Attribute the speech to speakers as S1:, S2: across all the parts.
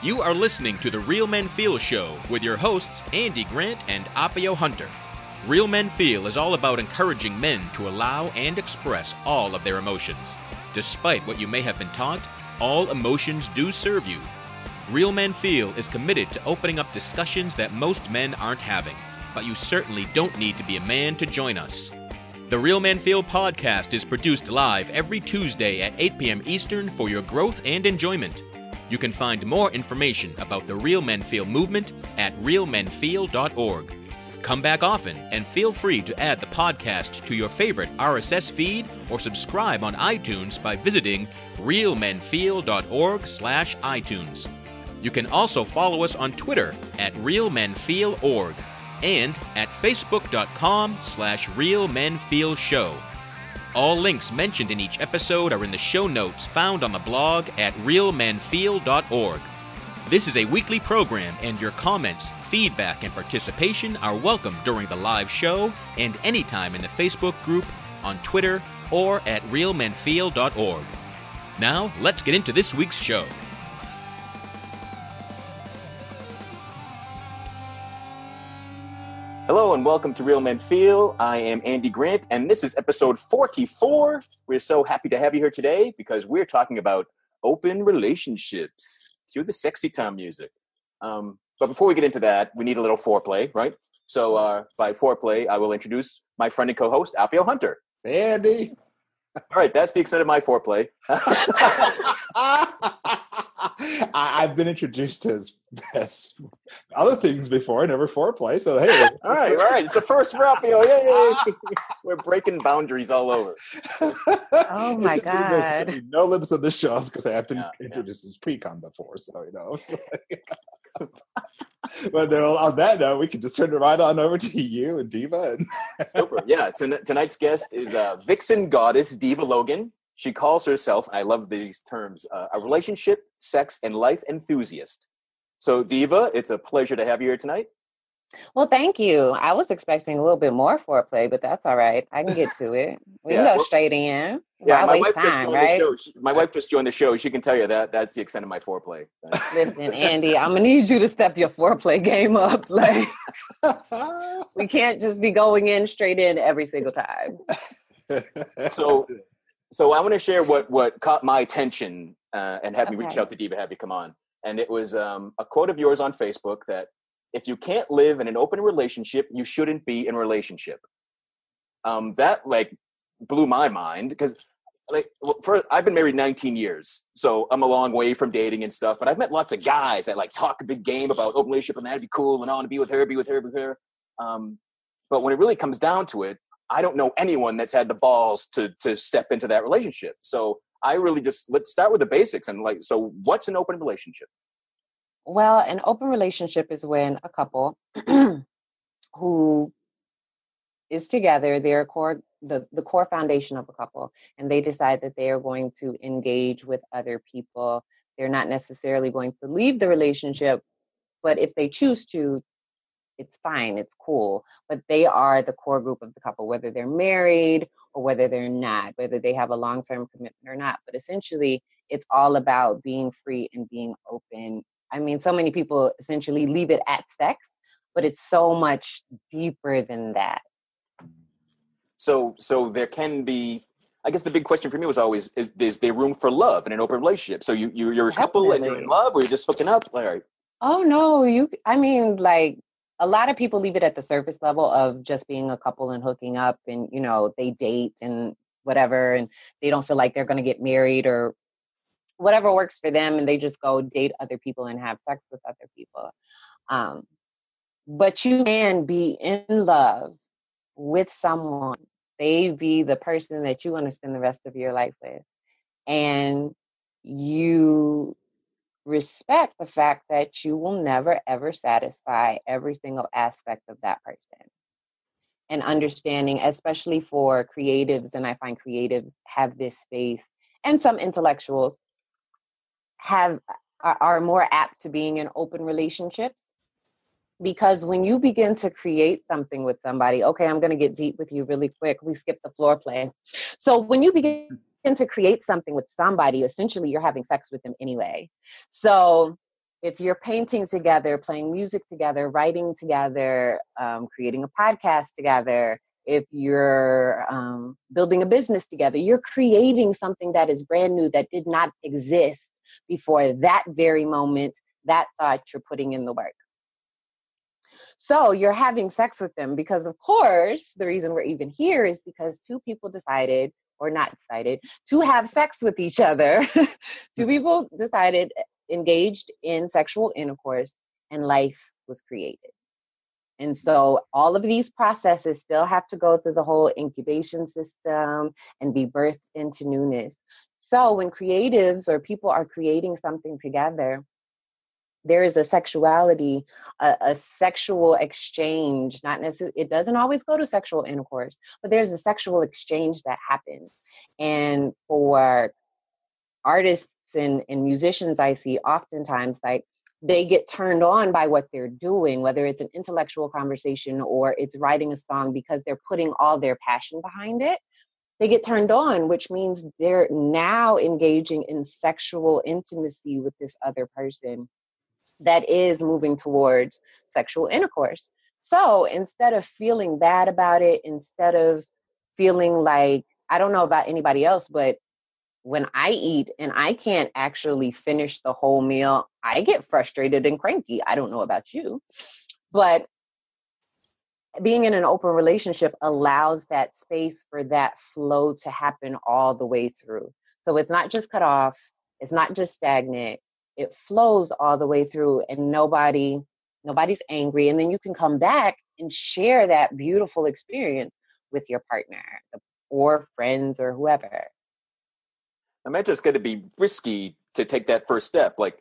S1: You are listening to the Real Men Feel Show with your hosts, Andy Grant and Appio Hunter. Real Men Feel is all about encouraging men to allow and express all of their emotions. Despite what you may have been taught, all emotions do serve you. Real Men Feel is committed to opening up discussions that most men aren't having, but you certainly don't need to be a man to join us. The Real Men Feel podcast is produced live every Tuesday at 8 p.m. Eastern for your growth and enjoyment. You can find more information about the Real Men Feel movement at realmenfeel.org. Come back often and feel free to add the podcast to your favorite RSS feed or subscribe on iTunes by visiting realmenfeel.org/itunes. You can also follow us on Twitter at realmenfeelorg and at facebook.com slash realmenfeelshow. All links mentioned in each episode are in the show notes found on the blog at realmenfeel.org. This is a weekly program, and your comments, feedback, and participation are welcome during the live show and anytime in the Facebook group, on Twitter, or at realmenfeel.org. Now, let's get into this week's show. Hello and welcome to Real Men Feel. I am Andy Grant, and this is episode 44. We're so happy to have you here today because we're talking about open relationships. Cue the sexy time music. Um, but before we get into that, we need a little foreplay, right? So, uh, by foreplay, I will introduce my friend and co host, Appio Hunter.
S2: Andy.
S1: All right, that's the extent of my foreplay.
S2: I, have been introduced as, as other things before, never foreplay. So hey,
S1: all right, all right, it's the first Rappio. Yay! We're breaking boundaries all over.
S3: Oh my god!
S2: No limits on this show because I've been yeah, introduced yeah. as pre-com before, so you know. Like, but then on that note, we can just turn it right on over to you and Diva. And
S1: Super. Yeah. tonight's guest is uh, Vixen Goddess Diva Logan. She calls herself, I love these terms, uh, a relationship, sex, and life enthusiast. So, Diva, it's a pleasure to have you here tonight.
S3: Well, thank you. I was expecting a little bit more foreplay, but that's all right. I can get to it. We yeah, can go well, straight in. Yeah, Why my wife time, right?
S1: She, my wife just joined the show. She can tell you that that's the extent of my foreplay.
S3: Listen, Andy, I'm gonna need you to step your foreplay game up. Like, we can't just be going in straight in every single time.
S1: so, so I want to share what what caught my attention uh, and have okay. me reach out to Diva, have you come on. And it was um, a quote of yours on Facebook that if you can't live in an open relationship, you shouldn't be in a relationship. Um, that like blew my mind because like for I've been married 19 years, so I'm a long way from dating and stuff. But I've met lots of guys that like talk a big game about open relationship and that'd be cool and I want to be with her, be with her, be with her. Um, but when it really comes down to it, I don't know anyone that's had the balls to to step into that relationship. So I really just let's start with the basics and like so what's an open relationship?
S3: Well, an open relationship is when a couple who is together, their core the, the core foundation of a couple, and they decide that they are going to engage with other people. They're not necessarily going to leave the relationship, but if they choose to, it's fine, it's cool. But they are the core group of the couple, whether they're married or whether they're not, whether they have a long term commitment or not. But essentially, it's all about being free and being open. I mean, so many people essentially leave it at sex, but it's so much deeper than that.
S1: So, so there can be I guess the big question for me was always: Is, is there room for love in an open relationship? So you, you are a couple Definitely. and you're in love, or you're just hooking up? Like,
S3: oh no, you. I mean, like a lot of people leave it at the surface level of just being a couple and hooking up and you know they date and whatever and they don't feel like they're going to get married or whatever works for them and they just go date other people and have sex with other people. Um, but you can be in love with someone they be the person that you want to spend the rest of your life with and you respect the fact that you will never ever satisfy every single aspect of that person. And understanding especially for creatives and i find creatives have this space and some intellectuals have are more apt to being in open relationships. Because when you begin to create something with somebody okay i'm going to get deep with you really quick. We skip the floor play so when you begin to create something with somebody, essentially you're having sex with them anyway. So if you're painting together, playing music together, writing together, um, creating a podcast together, if you're um, building a business together, you're creating something that is brand new that did not exist before that very moment, that thought you're putting in the work. So you're having sex with them because, of course, the reason we're even here is because two people decided, or not decided, to have sex with each other. two mm-hmm. people decided engaged in sexual intercourse and life was created. And so all of these processes still have to go through the whole incubation system and be birthed into newness. So when creatives or people are creating something together, there is a sexuality, a, a sexual exchange, not necessarily, it doesn't always go to sexual intercourse, but there's a sexual exchange that happens. And for artists and, and musicians I see oftentimes like they get turned on by what they're doing, whether it's an intellectual conversation or it's writing a song because they're putting all their passion behind it. They get turned on, which means they're now engaging in sexual intimacy with this other person that is moving towards sexual intercourse. So instead of feeling bad about it, instead of feeling like, I don't know about anybody else, but when I eat and I can't actually finish the whole meal, I get frustrated and cranky. I don't know about you, but being in an open relationship allows that space for that flow to happen all the way through. So it's not just cut off, it's not just stagnant, it flows all the way through and nobody nobody's angry and then you can come back and share that beautiful experience with your partner or friends or whoever
S1: imagine it's going to be risky to take that first step. Like,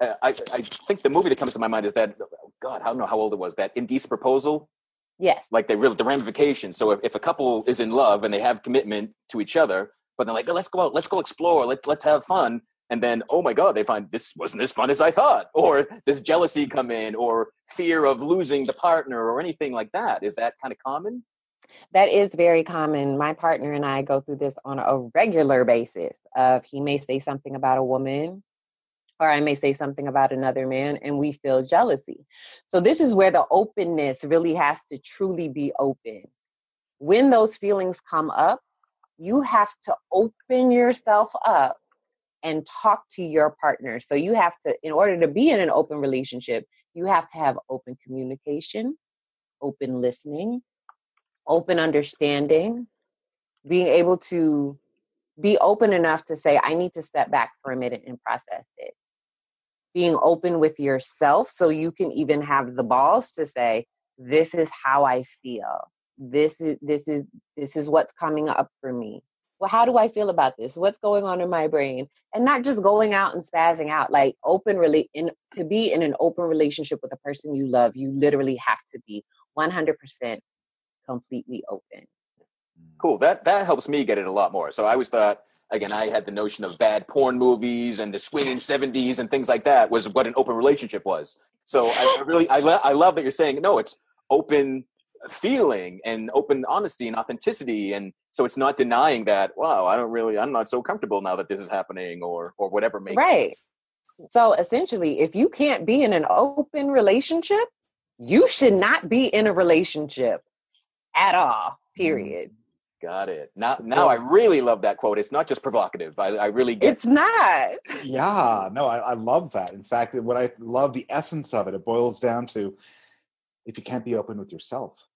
S1: uh, I, I think the movie that comes to my mind is that, oh God, I don't know how old it was, that Indecent Proposal.
S3: Yes.
S1: Like they really, the ramifications. So if, if a couple is in love and they have commitment to each other, but they're like, oh, let's go out, let's go explore, let, let's have fun. And then, oh my God, they find this wasn't as fun as I thought. Or does jealousy come in or fear of losing the partner or anything like that? Is that kind of common?
S3: That is very common. My partner and I go through this on a regular basis. Of he may say something about a woman, or I may say something about another man, and we feel jealousy. So this is where the openness really has to truly be open. When those feelings come up, you have to open yourself up and talk to your partner. So you have to, in order to be in an open relationship, you have to have open communication, open listening, open understanding, being able to be open enough to say, I need to step back for a minute and process it. Being open with yourself so you can even have the balls to say, this is how I feel. This is this is this is what's coming up for me. Well, how do I feel about this? What's going on in my brain? And not just going out and spazzing out. Like open really in to be in an open relationship with a person you love, you literally have to be 100% completely open. Mm.
S1: Cool. That that helps me get it a lot more. So I always thought, again, I had the notion of bad porn movies and the swinging '70s and things like that was what an open relationship was. So I, I really, I, lo- I love that you're saying no. It's open feeling and open honesty and authenticity, and so it's not denying that. Wow, I don't really, I'm not so comfortable now that this is happening, or or whatever makes
S3: right. So essentially, if you can't be in an open relationship, you should not be in a relationship at all. Mm. Period.
S1: Got it. Now, now I really love that quote. It's not just provocative. I, I really get.
S3: It's not.
S2: Yeah, no, I, I love that. In fact, what I love the essence of it. It boils down to if you can't be open with yourself,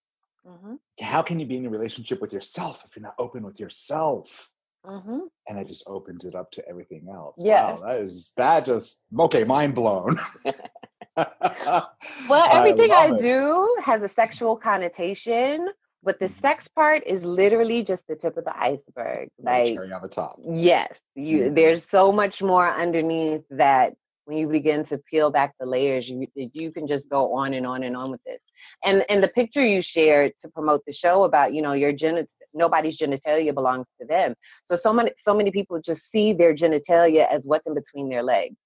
S2: mm-hmm. how can you be in a relationship with yourself if you're not open with yourself? Mm-hmm. And it just opens it up to everything else.
S3: Yes.
S2: Wow, that is that just okay. Mind blown.
S3: well, everything I, I do has a sexual connotation but the sex part is literally just the tip of the iceberg. Like
S2: cherry on the top.
S3: Yes, you. Mm-hmm. There's so much more underneath that when you begin to peel back the layers, you you can just go on and on and on with this. And and the picture you shared to promote the show about you know your genit nobody's genitalia belongs to them. So so many so many people just see their genitalia as what's in between their legs.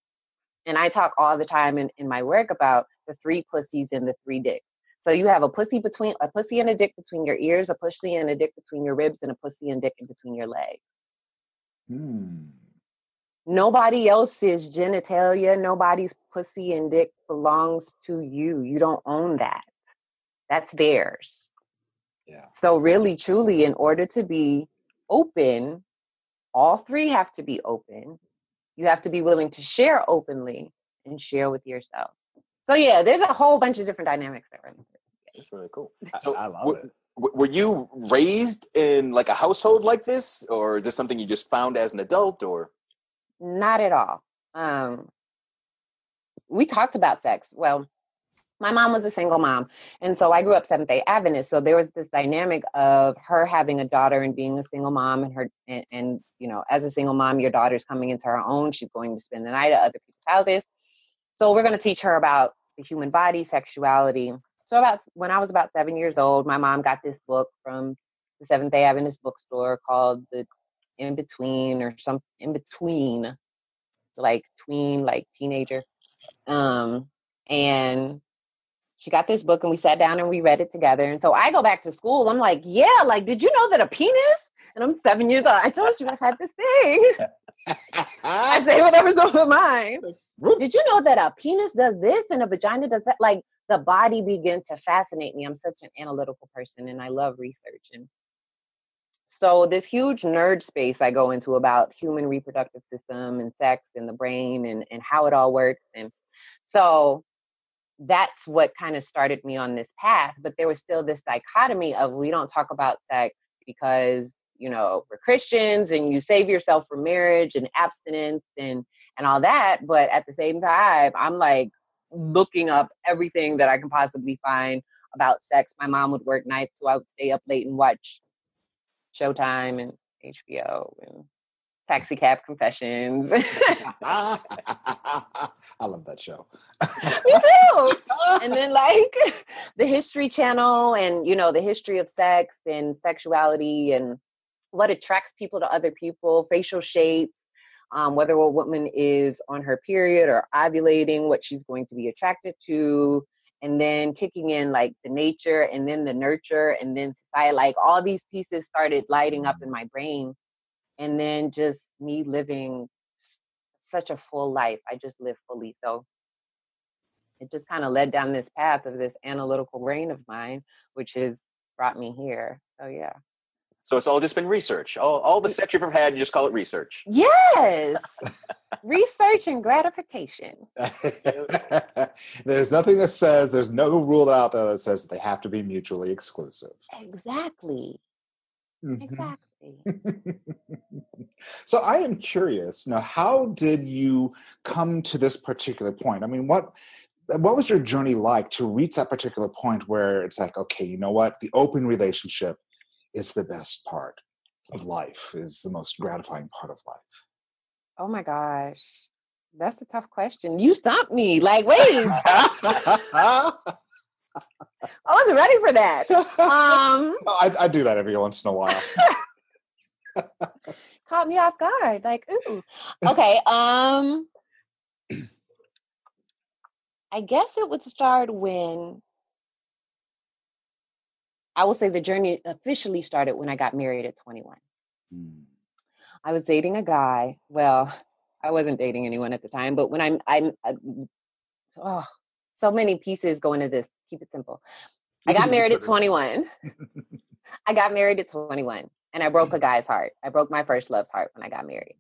S3: And I talk all the time in, in my work about the three pussies and the three dicks. So you have a pussy between a pussy and a dick between your ears, a pussy and a dick between your ribs, and a pussy and dick in between your legs.
S2: Hmm.
S3: Nobody else's genitalia, nobody's pussy and dick belongs to you. You don't own that. That's theirs.
S2: Yeah.
S3: So really truly in order to be open, all three have to be open. You have to be willing to share openly and share with yourself. So yeah, there's a whole bunch of different dynamics there.
S1: That's really cool. So
S2: I love
S1: w-
S2: it.
S1: w- were you raised in like a household like this, or is this something you just found as an adult, or?
S3: Not at all. Um, we talked about sex. Well, my mom was a single mom, and so I grew up Seventh Day Adventist. So there was this dynamic of her having a daughter and being a single mom, and her and, and you know, as a single mom, your daughter's coming into her own. She's going to spend the night at other people's houses. So we're going to teach her about the human body, sexuality. So about when I was about seven years old, my mom got this book from the Seventh Day Adventist bookstore called the In Between or some In Between, like tween, like teenager. Um, and she got this book and we sat down and we read it together. And so I go back to school. I'm like, yeah, like, did you know that a penis? And I'm seven years old. I told you I've had this thing. I say whatever's on my mind. Did you know that a penis does this and a vagina does that? Like the body began to fascinate me. I'm such an analytical person and I love research. And so this huge nerd space I go into about human reproductive system and sex and the brain and, and how it all works. And so that's what kind of started me on this path. But there was still this dichotomy of we don't talk about sex because you know we're Christians and you save yourself from marriage and abstinence and and all that. But at the same time, I'm like looking up everything that I can possibly find about sex. My mom would work nights, so I would stay up late and watch Showtime and HBO and Taxi Cab Confessions.
S2: I love that show.
S3: Me too. and then like the History Channel and you know the history of sex and sexuality and what attracts people to other people, facial shapes, um, whether a woman is on her period or ovulating, what she's going to be attracted to, and then kicking in like the nature and then the nurture and then society. Like all these pieces started lighting up mm-hmm. in my brain, and then just me living such a full life. I just live fully. So it just kind of led down this path of this analytical brain of mine, which has brought me here. So yeah.
S1: So it's all just been research. All, all the sex you've ever had, you just call it research.
S3: Yes. Research and gratification.
S2: there's nothing that says there's no rule out there that says they have to be mutually exclusive.
S3: Exactly.
S2: Mhm.
S3: Exactly.
S2: so I am curious now. How did you come to this particular point? I mean, what what was your journey like to reach that particular point where it's like, okay, you know what, the open relationship is the best part of life, is the most gratifying part of life.
S3: Oh my gosh. That's a tough question. You stumped me. Like, wait, I wasn't ready for that. Um,
S2: I, I do that every once in a while.
S3: caught me off guard. Like, ooh. Okay. Um, I guess it would start when I will say the journey officially started when I got married at 21.
S2: Mm.
S3: I was dating a guy. Well, I wasn't dating anyone at the time, but when I'm, I'm, I, oh, so many pieces go into this. Keep it simple. I got married at 21. I got married at 21 and I broke a guy's heart. I broke my first love's heart when I got married.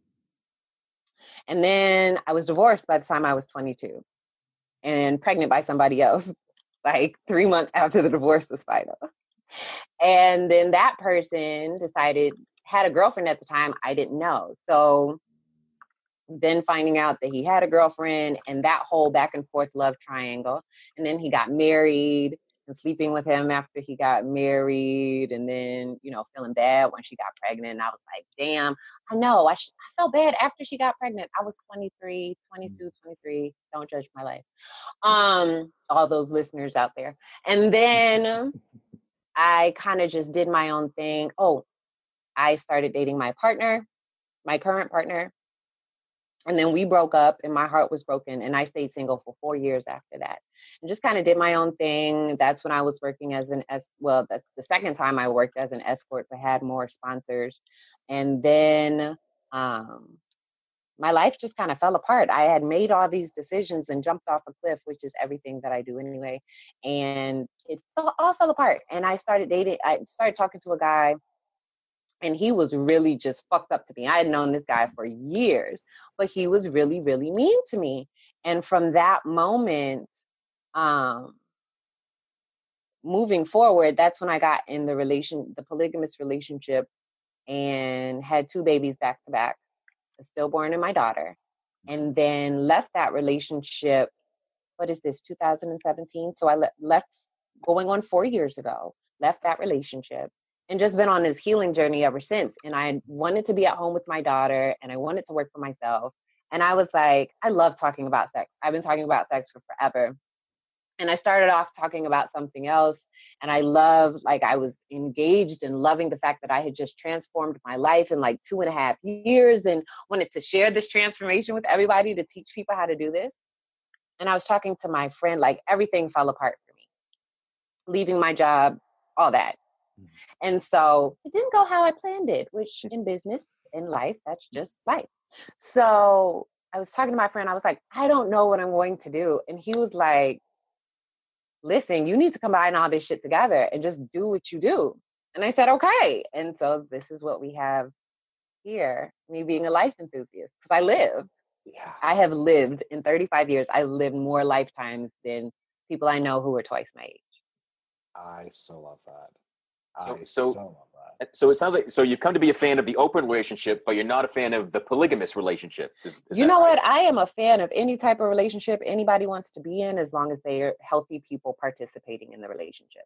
S3: And then I was divorced by the time I was 22 and pregnant by somebody else, like three months after the divorce was final. And then that person decided, had a girlfriend at the time, I didn't know. So then finding out that he had a girlfriend and that whole back and forth love triangle. And then he got married and sleeping with him after he got married and then, you know, feeling bad when she got pregnant. And I was like, damn, I know. I, sh- I felt bad after she got pregnant. I was 23, 22, 23. Don't judge my life. Um, all those listeners out there. And then I kind of just did my own thing. Oh, I started dating my partner, my current partner. And then we broke up and my heart was broken and I stayed single for 4 years after that. And just kind of did my own thing. That's when I was working as an as well, that's the second time I worked as an escort but had more sponsors. And then um my life just kind of fell apart. I had made all these decisions and jumped off a cliff, which is everything that I do anyway. And it all, all fell apart. And I started dating, I started talking to a guy and he was really just fucked up to me. I had known this guy for years, but he was really, really mean to me. And from that moment, um, moving forward, that's when I got in the relation, the polygamous relationship, and had two babies back to back a stillborn and my daughter, mm-hmm. and then left that relationship. What is this, 2017? So I le- left going on four years ago, left that relationship, and just been on this healing journey ever since. And I wanted to be at home with my daughter, and I wanted to work for myself. And I was like, I love talking about sex. I've been talking about sex for forever and I started off talking about something else. And I love, like, I was engaged and loving the fact that I had just transformed my life in like two and a half years and wanted to share this transformation with everybody to teach people how to do this. And I was talking to my friend, like, everything fell apart for me, leaving my job, all that. Mm. And so it didn't go how I planned it, which in business, in life, that's just life. So I was talking to my friend, I was like, I don't know what I'm going to do. And he was like, listen, you need to combine all this shit together and just do what you do. And I said, okay. And so this is what we have here, me being a life enthusiast, because I lived. Yeah. I have lived in 35 years, I lived more lifetimes than people I know who are twice my age.
S2: I so love that.
S1: So, I so, so love so it sounds like so you've come to be a fan of the open relationship, but you're not a fan of the polygamous relationship.
S3: Is, is you know right? what? I am a fan of any type of relationship anybody wants to be in, as long as they're healthy people participating in the relationship.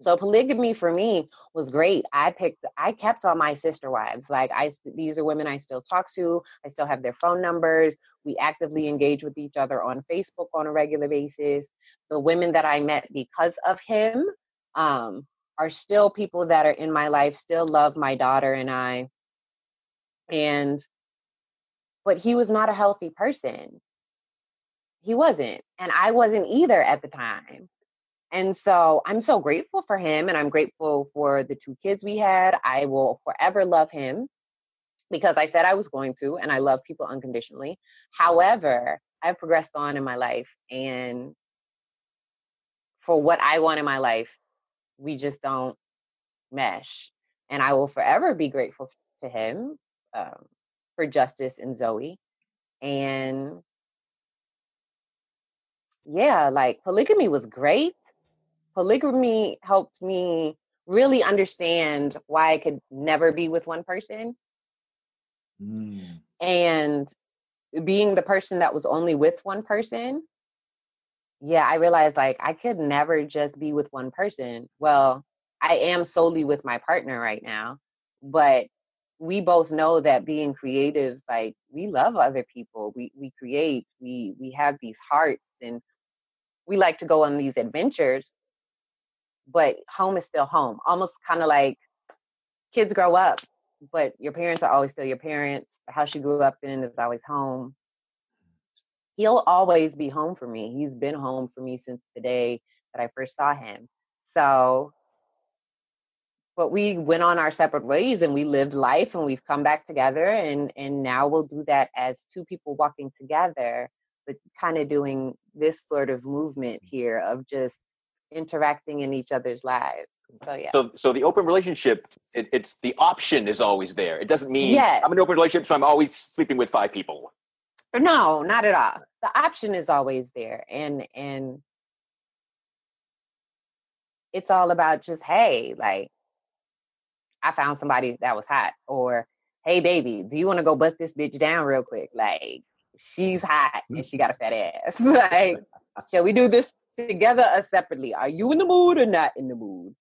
S3: So polygamy for me was great. I picked, I kept all my sister wives. Like I, these are women I still talk to. I still have their phone numbers. We actively engage with each other on Facebook on a regular basis. The women that I met because of him, um, are still people that are in my life, still love my daughter and I. And, but he was not a healthy person. He wasn't. And I wasn't either at the time. And so I'm so grateful for him and I'm grateful for the two kids we had. I will forever love him because I said I was going to, and I love people unconditionally. However, I've progressed on in my life and for what I want in my life, we just don't mesh. And I will forever be grateful to him um, for Justice and Zoe. And yeah, like polygamy was great. Polygamy helped me really understand why I could never be with one person. Mm. And being the person that was only with one person yeah, I realized like I could never just be with one person. Well, I am solely with my partner right now, but we both know that being creatives, like we love other people. We we create, we we have these hearts and we like to go on these adventures, but home is still home. Almost kind of like kids grow up, but your parents are always still your parents. The house you grew up in is always home he'll always be home for me. He's been home for me since the day that I first saw him. So, but we went on our separate ways and we lived life and we've come back together and and now we'll do that as two people walking together, but kind of doing this sort of movement mm-hmm. here of just interacting in each other's lives. So yeah.
S1: So so the open relationship, it, it's the option is always there. It doesn't mean yes. I'm in an open relationship, so I'm always sleeping with five people.
S3: No, not at all. The option is always there. And and it's all about just, hey, like I found somebody that was hot. Or, hey baby, do you want to go bust this bitch down real quick? Like, she's hot and she got a fat ass. like, shall we do this together or separately? Are you in the mood or not in the mood?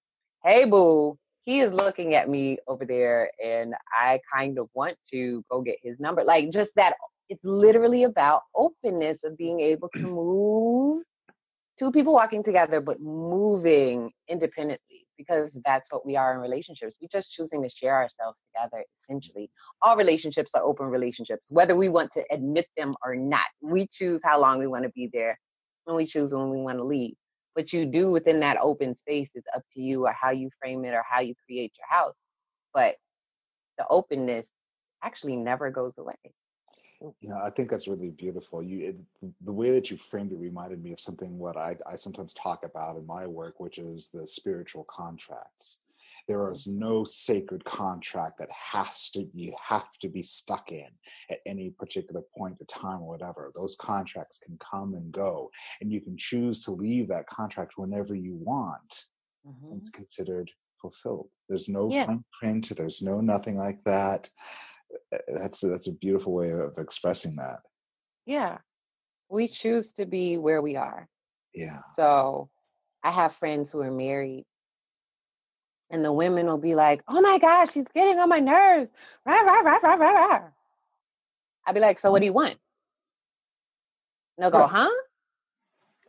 S3: Hey boo, he is looking at me over there and I kind of want to go get his number. Like just that it's literally about openness of being able to move two people walking together but moving independently because that's what we are in relationships. We're just choosing to share ourselves together essentially. All relationships are open relationships whether we want to admit them or not. We choose how long we want to be there and we choose when we want to leave. What you do within that open space is up to you or how you frame it or how you create your house. But the openness actually never goes away
S2: you know i think that's really beautiful you it, the way that you framed it reminded me of something what I, I sometimes talk about in my work which is the spiritual contracts there mm. no sacred contract that has to you have to be stuck in at any particular point of time or whatever those contracts can come and go and you can choose to leave that contract whenever you want mm-hmm. it's considered fulfilled there's no yeah. print there's no nothing like that that's that's a beautiful way of expressing that.
S3: Yeah. We choose to be where we are.
S2: Yeah.
S3: So i have friends who are married and the women will be like oh my gosh she's getting on my nerves. Rah, rah, rah, rah, rah, rah. i'd be like so what mm-hmm. do you want? And they'll go huh?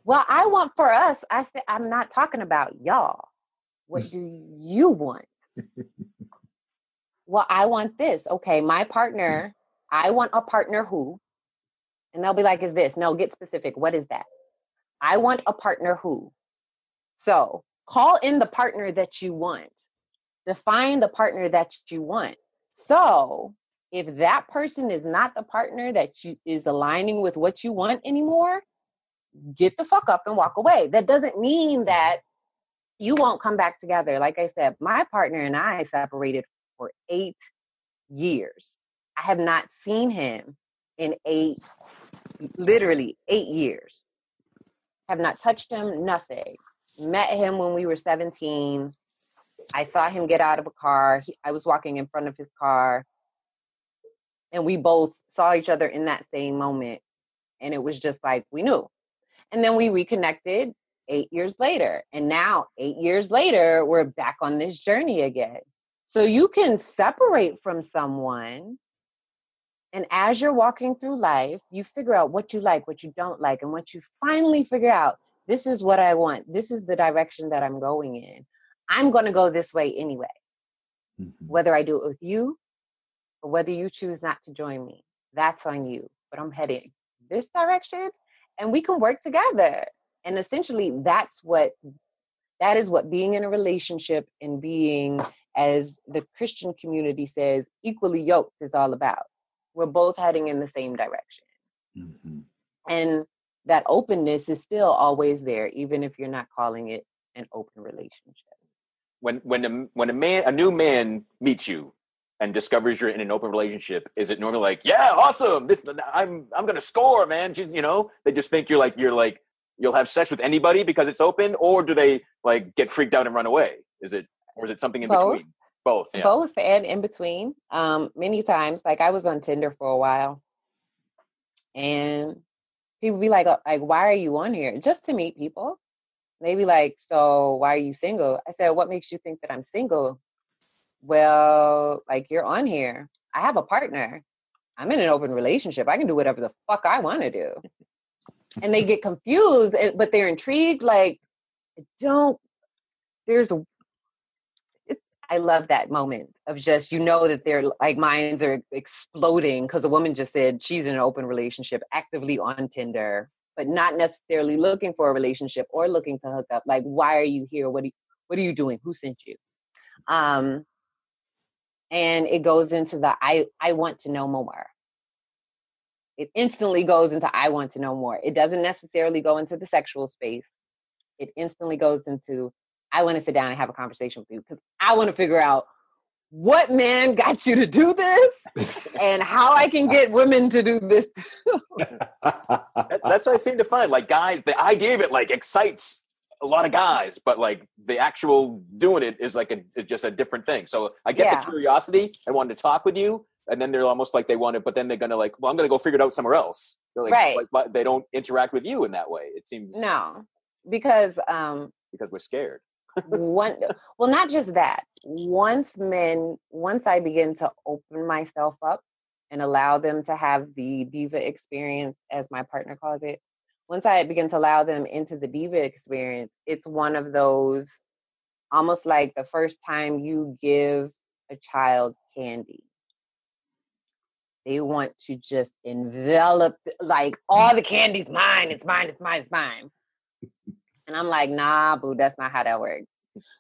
S3: Well i want for us i said i'm not talking about y'all. What do you want well, I want this. Okay, my partner, I want a partner who, and they'll be like, is this? No, get specific. What is that? I want a partner who. So call in the partner that you want. Define the partner that you want. So if that person is not the partner that you is aligning with what you want anymore, get the fuck up and walk away. That doesn't mean that you won't come back together. Like I said, my partner and I separated for eight years. I have not seen him in eight, literally eight years. Have not touched him, nothing. Met him when we were 17. I saw him get out of a car. He, I was walking in front of his car. And we both saw each other in that same moment. And it was just like we knew. And then we reconnected eight years later. And now, eight years later, we're back on this journey again. So you can separate from someone. And as you're walking through life, you figure out what you like, what you don't like. And once you finally figure out, this is what I want, this is the direction that I'm going in, I'm going to go this way anyway. Mm-hmm. Whether I do it with you or whether you choose not to join me, that's on you. But I'm heading this direction and we can work together. And essentially, that's what that is what being in a relationship and being as the Christian community says, equally yoked is all about. We're both heading in the same direction. Mm-hmm. And that openness is still always there, even if you're not calling it an open relationship.
S1: When when a when a man a new man meets you and discovers you're in an open relationship, is it normally like, yeah, awesome, this I'm I'm gonna score, man? You know, they just think you're like you're like you'll have sex with anybody because it's open, or do they like get freaked out and run away? Is it or is it something in
S3: both.
S1: between? Both. Yeah.
S3: Both and in between. Um, many times, like I was on Tinder for a while, and people be like, uh, like, why are you on here? Just to meet people. They be like, so why are you single? I said, what makes you think that I'm single? Well, like you're on here. I have a partner. I'm in an open relationship. I can do whatever the fuck I want to do. and they get confused, eh, but they're intrigued. Like, don't. There's I love that moment of just you know that their like minds are exploding because a woman just said she's in an open relationship, actively on Tinder, but not necessarily looking for a relationship or looking to hook up. Like, why are you here? What are you, what are you doing? Who sent you? Um, and it goes into the I I want to know more. It instantly goes into I want to know more. It doesn't necessarily go into the sexual space. It instantly goes into I want to sit down and have a conversation with you because I want to figure out what man got you to do this and how I can get women to do this too.
S1: that's, that's what I seem to find. Like guys, the idea of it like excites a lot of guys, but like the actual doing it is like a, just a different thing. So I get yeah. the curiosity. I wanted to talk with you, and then they're almost like they want it, but then they're gonna like, well, I'm gonna go figure it out somewhere else. Like,
S3: right.
S1: Like, they don't interact with you in that way. It seems
S3: no, because um
S1: because we're scared
S3: one well not just that once men once i begin to open myself up and allow them to have the diva experience as my partner calls it once i begin to allow them into the diva experience it's one of those almost like the first time you give a child candy. They want to just envelop like all the candy's mine it's mine it's mine it's mine and I'm like, nah, boo, that's not how that works.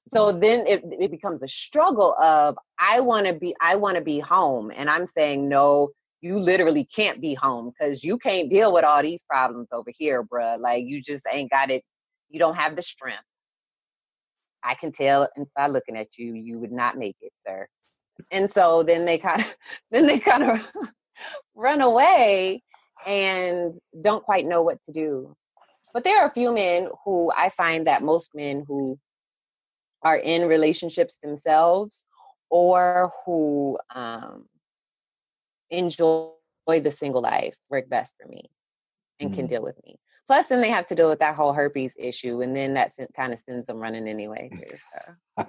S3: So then it, it becomes a struggle of I want to be I want to be home and I'm saying no you literally can't be home because you can't deal with all these problems over here, bruh. Like you just ain't got it. You don't have the strength. I can tell by looking at you, you would not make it, sir. And so then they kind of then they kind of run away and don't quite know what to do. But there are a few men who I find that most men who are in relationships themselves or who um, enjoy the single life work best for me and mm. can deal with me. Plus, then they have to deal with that whole herpes issue, and then that kind of sends them running anyway. so.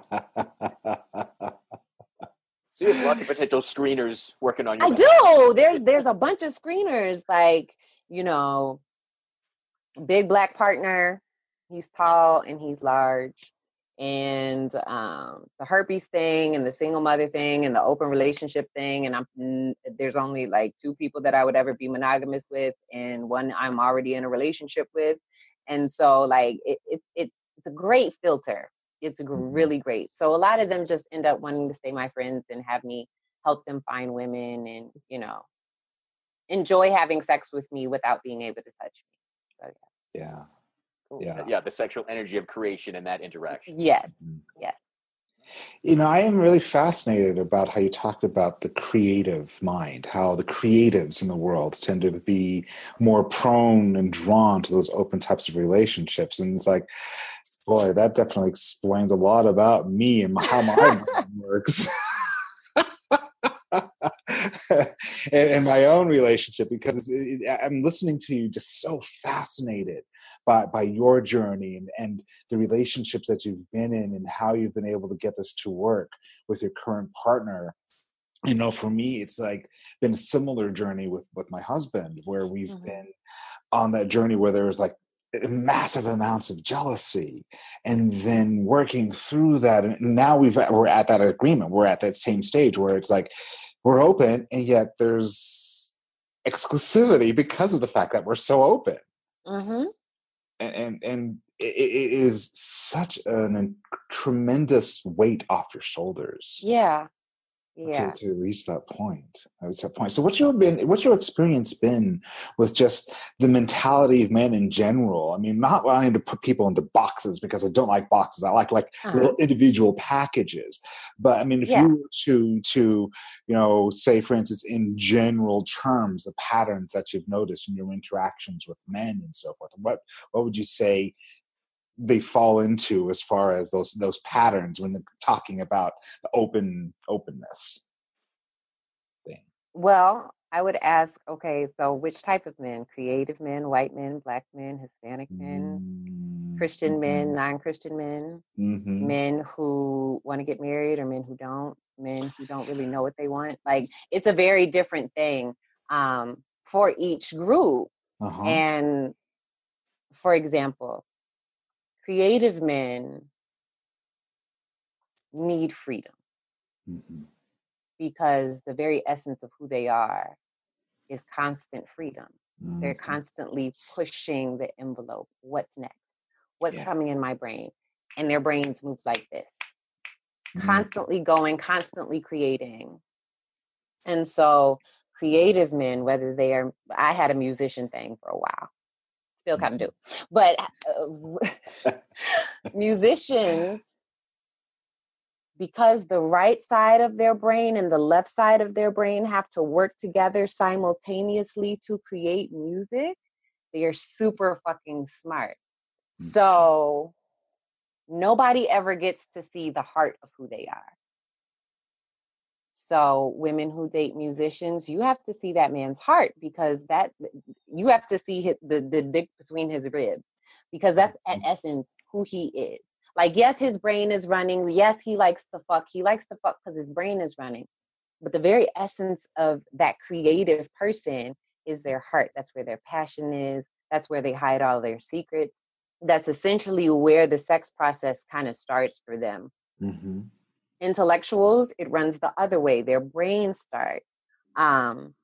S1: so you have lots of potential screeners working on you.
S3: I do. There's there's a bunch of screeners, like you know, big black partner. He's tall and he's large and um, the herpes thing and the single mother thing and the open relationship thing and i'm there's only like two people that i would ever be monogamous with and one i'm already in a relationship with and so like it, it, it it's a great filter it's mm-hmm. really great so a lot of them just end up wanting to stay my friends and have me help them find women and you know enjoy having sex with me without being able to touch me
S2: so yeah. Yeah.
S1: Yeah. Yeah the sexual energy of creation and that interaction.
S3: yes. Mm-hmm. yes.
S2: You know i am really fascinated about how you talked about the creative mind how the creatives in the world tend to be more prone and drawn to those open types of relationships and it's like boy that definitely explains a lot about me and how my mind works and, my own relationship because it, I'm listening to you just so fascinated by, by your journey and, and the relationships that you've been in and how you've been able to get this to work with your current partner you know for me it's like been a similar journey with with my husband where we've mm-hmm. been on that journey where there was like massive amounts of jealousy and then working through that and now we've we're at that agreement we're at that same stage where it's like we're open and yet there's exclusivity because of the fact that we're so open. Mm-hmm. and and, and it, it is such an, a tremendous weight off your shoulders.
S3: Yeah yeah.
S2: to, to reach that point. Reach that point. So, what's your been? What's your experience been with just the mentality of men in general? I mean, not wanting to put people into boxes because I don't like boxes. I like like uh-huh. little individual packages. But I mean, if yeah. you were to to you know say, for instance, in general terms, the patterns that you've noticed in your interactions with men and so forth, what what would you say they fall into as far as those those patterns when they're talking about the open openness
S3: thing well i would ask okay so which type of men creative men white men black men hispanic men mm-hmm. christian men non-christian men mm-hmm. men who want to get married or men who don't men who don't really know what they want like it's a very different thing um, for each group uh-huh. and for example creative men need freedom mm-hmm. because the very essence of who they are is constant freedom. Mm-hmm. They're constantly pushing the envelope. What's next? What's yeah. coming in my brain? And their brains move like this mm-hmm. constantly going, constantly creating. And so, creative men, whether they are, I had a musician thing for a while still kind of do. But uh, musicians, because the right side of their brain and the left side of their brain have to work together simultaneously to create music, they are super fucking smart. Mm. So nobody ever gets to see the heart of who they are. So women who date musicians, you have to see that man's heart because that you have to see his, the the dick between his ribs because that's at mm-hmm. essence who he is. Like yes, his brain is running. Yes, he likes to fuck. He likes to fuck because his brain is running. But the very essence of that creative person is their heart. That's where their passion is. That's where they hide all their secrets. That's essentially where the sex process kind of starts for them. Mm-hmm intellectuals, it runs the other way. Their brains start. Um,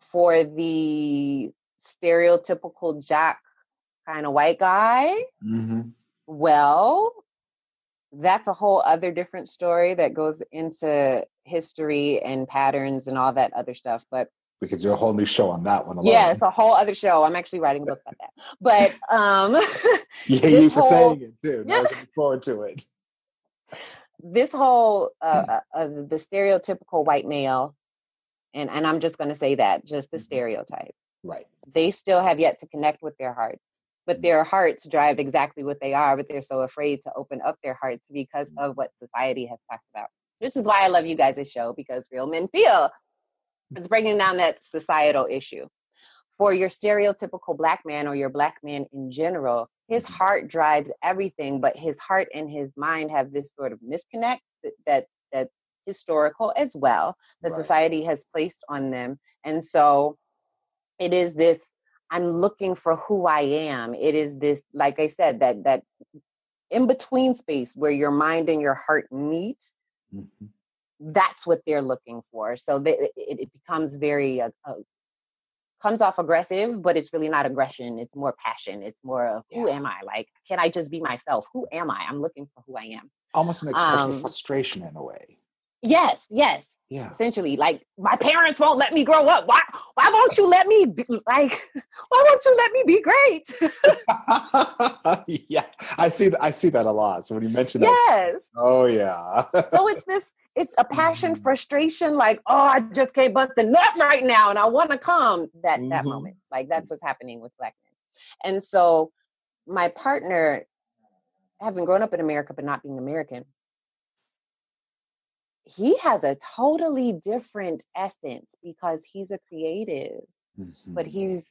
S3: for the stereotypical Jack kind of white guy, mm-hmm. well, that's a whole other different story that goes into history and patterns and all that other stuff. But
S2: we could do a whole new show on that one.
S3: Alone. Yeah, it's a whole other show. I'm actually writing a book about that. But um
S2: Yeah, you for whole, saying it too. Now I look forward to it.
S3: This whole uh, uh, uh, the stereotypical white male, and and I'm just going to say that just the mm-hmm. stereotype.
S2: Right.
S3: They still have yet to connect with their hearts, but mm-hmm. their hearts drive exactly what they are. But they're so afraid to open up their hearts because mm-hmm. of what society has talked about. Which is why I love you guys' show because real men feel it's breaking down that societal issue. For your stereotypical black man or your black man in general, his mm-hmm. heart drives everything, but his heart and his mind have this sort of misconnect that's that's historical as well that right. society has placed on them. And so it is this I'm looking for who I am. It is this, like I said, that that in between space where your mind and your heart meet. Mm-hmm that's what they're looking for. So they, it, it, becomes very uh, uh, comes off aggressive, but it's really not aggression. It's more passion. It's more of who yeah. am I? Like, can I just be myself? Who am I? I'm looking for who I am.
S2: Almost an expression um, of frustration in a way.
S3: Yes, yes.
S2: Yeah.
S3: Essentially, like my parents won't let me grow up. Why? Why won't you let me be like? Why won't you let me be great?
S2: yeah, I see. I see that a lot. So when you mention
S3: that, yes.
S2: Oh yeah.
S3: so it's this it's a passion, mm-hmm. frustration, like, oh, I just can't bust the nut right now and I want to come. That mm-hmm. that moment. Like that's what's happening with black men. And so my partner, having grown up in America but not being American, he has a totally different essence because he's a creative, mm-hmm. but he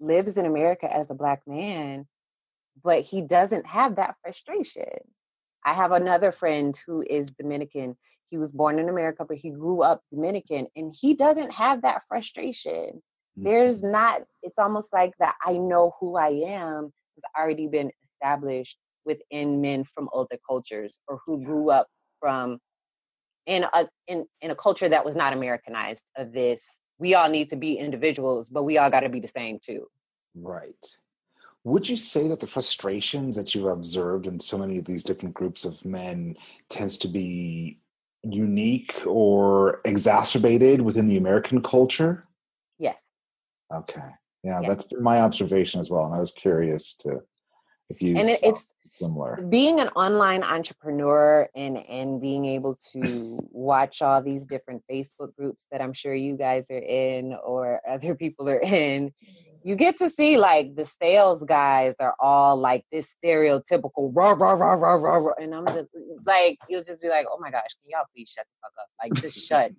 S3: lives in America as a black man, but he doesn't have that frustration. I have another friend who is Dominican. He was born in America, but he grew up Dominican, and he doesn't have that frustration. Mm-hmm. There's not, it's almost like that I know who I am has already been established within men from older cultures or who grew up from in a in, in a culture that was not Americanized of this. We all need to be individuals, but we all got to be the same too.
S2: Right. Would you say that the frustrations that you've observed in so many of these different groups of men tends to be unique or exacerbated within the American culture?
S3: Yes.
S2: Okay. Yeah, yes. that's my observation as well. And I was curious to if you
S3: and it, it's similar. Being an online entrepreneur and and being able to watch all these different Facebook groups that I'm sure you guys are in or other people are in, you get to see like the sales guys are all like this stereotypical rah rah rah rah rah, rah. and I'm just like you'll just be like, oh my gosh, can y'all please shut the fuck up? Like just shut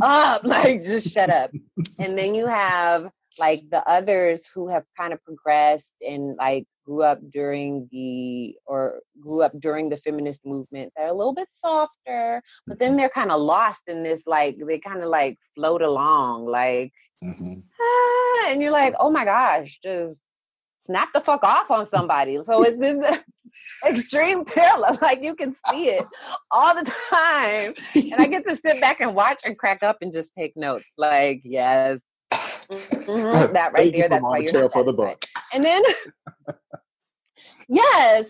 S3: up, like just shut up. And then you have like the others who have kind of progressed and like grew up during the or grew up during the feminist movement they're a little bit softer but then mm-hmm. they're kind of lost in this like they kind of like float along like mm-hmm. ah, and you're like oh my gosh just snap the fuck off on somebody so it's this extreme parallel like you can see it all the time and i get to sit back and watch and crack up and just take notes like yes Mm-hmm. that right there. That's why you're for the book. And then, yes,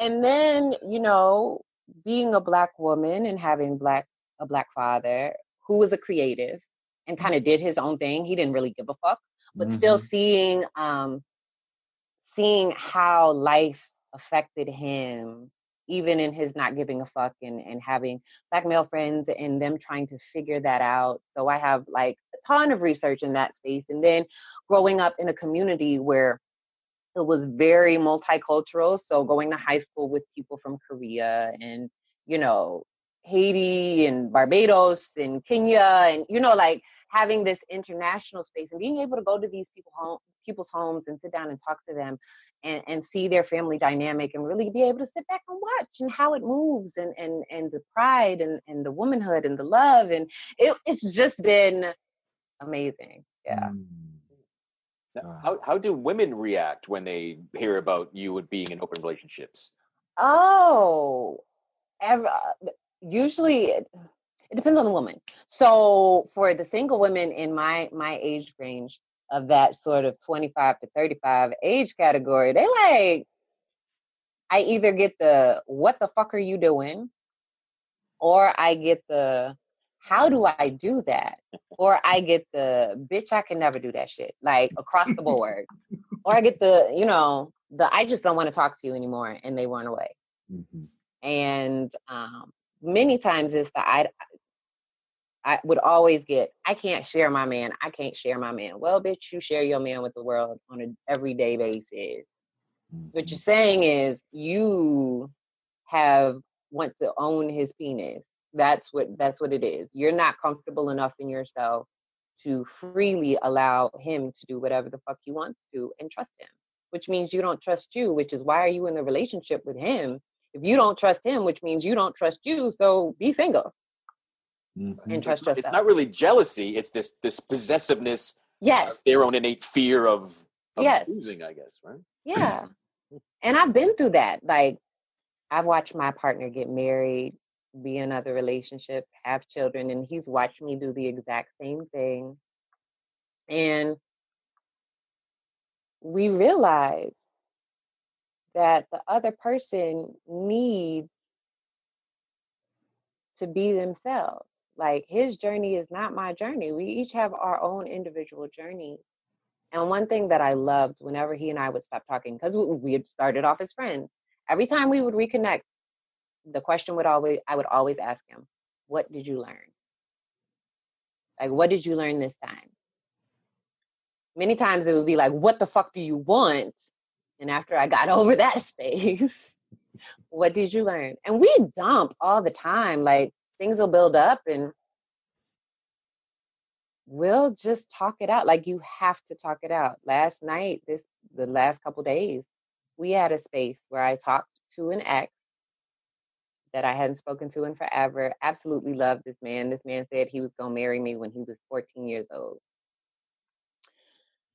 S3: and then you know, being a black woman and having black a black father who was a creative and kind of did his own thing. He didn't really give a fuck, but mm-hmm. still seeing um seeing how life affected him even in his not giving a fuck and, and having black male friends and them trying to figure that out. So I have like a ton of research in that space. And then growing up in a community where it was very multicultural. So going to high school with people from Korea and, you know, Haiti and Barbados and Kenya and, you know, like having this international space and being able to go to these people home, people's homes and sit down and talk to them and, and see their family dynamic and really be able to sit back and watch and how it moves and and and the pride and, and the womanhood and the love and it, it's just been amazing. Yeah. Mm.
S1: how, how do women react when they hear about you and being in open relationships?
S3: Oh ever, usually it depends on the woman. So for the single women in my my age range of that sort of 25 to 35 age category, they like I either get the what the fuck are you doing? Or I get the how do I do that? Or I get the bitch, I can never do that shit, like across the board. or I get the, you know, the I just don't want to talk to you anymore and they run away. Mm-hmm. And um, many times it's the I I would always get, I can't share my man. I can't share my man. Well, bitch, you share your man with the world on an everyday basis. What you're mm-hmm. saying is you have want to own his penis. That's what that's what it is. You're not comfortable enough in yourself to freely allow him to do whatever the fuck he wants to and trust him. Which means you don't trust you, which is why are you in the relationship with him? If you don't trust him, which means you don't trust you, so be single.
S1: Mm-hmm. And trust yourself. It's not really jealousy, it's this this possessiveness.
S3: Yes.
S1: their own innate fear of, of
S3: yes.
S1: losing, I guess, right?
S3: Yeah. and I've been through that. Like I've watched my partner get married, be in other relationships, have children, and he's watched me do the exact same thing. And we realize that the other person needs to be themselves. Like his journey is not my journey. We each have our own individual journey. And one thing that I loved whenever he and I would stop talking, because we had started off as friends, every time we would reconnect, the question would always I would always ask him, "What did you learn? Like, what did you learn this time?" Many times it would be like, "What the fuck do you want?" And after I got over that space, what did you learn? And we dump all the time. Like things will build up and we'll just talk it out. Like you have to talk it out. Last night, this the last couple days, we had a space where I talked to an ex that I hadn't spoken to in forever. Absolutely loved this man. This man said he was going to marry me when he was 14 years old.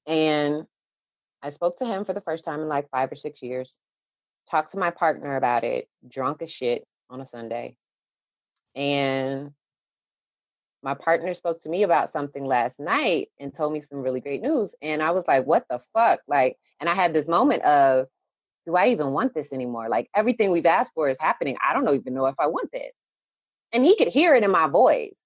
S3: And I spoke to him for the first time in like five or six years. Talked to my partner about it, drunk as shit on a Sunday. And my partner spoke to me about something last night and told me some really great news. And I was like, what the fuck? Like, and I had this moment of, do I even want this anymore? Like everything we've asked for is happening. I don't even know if I want this. And he could hear it in my voice.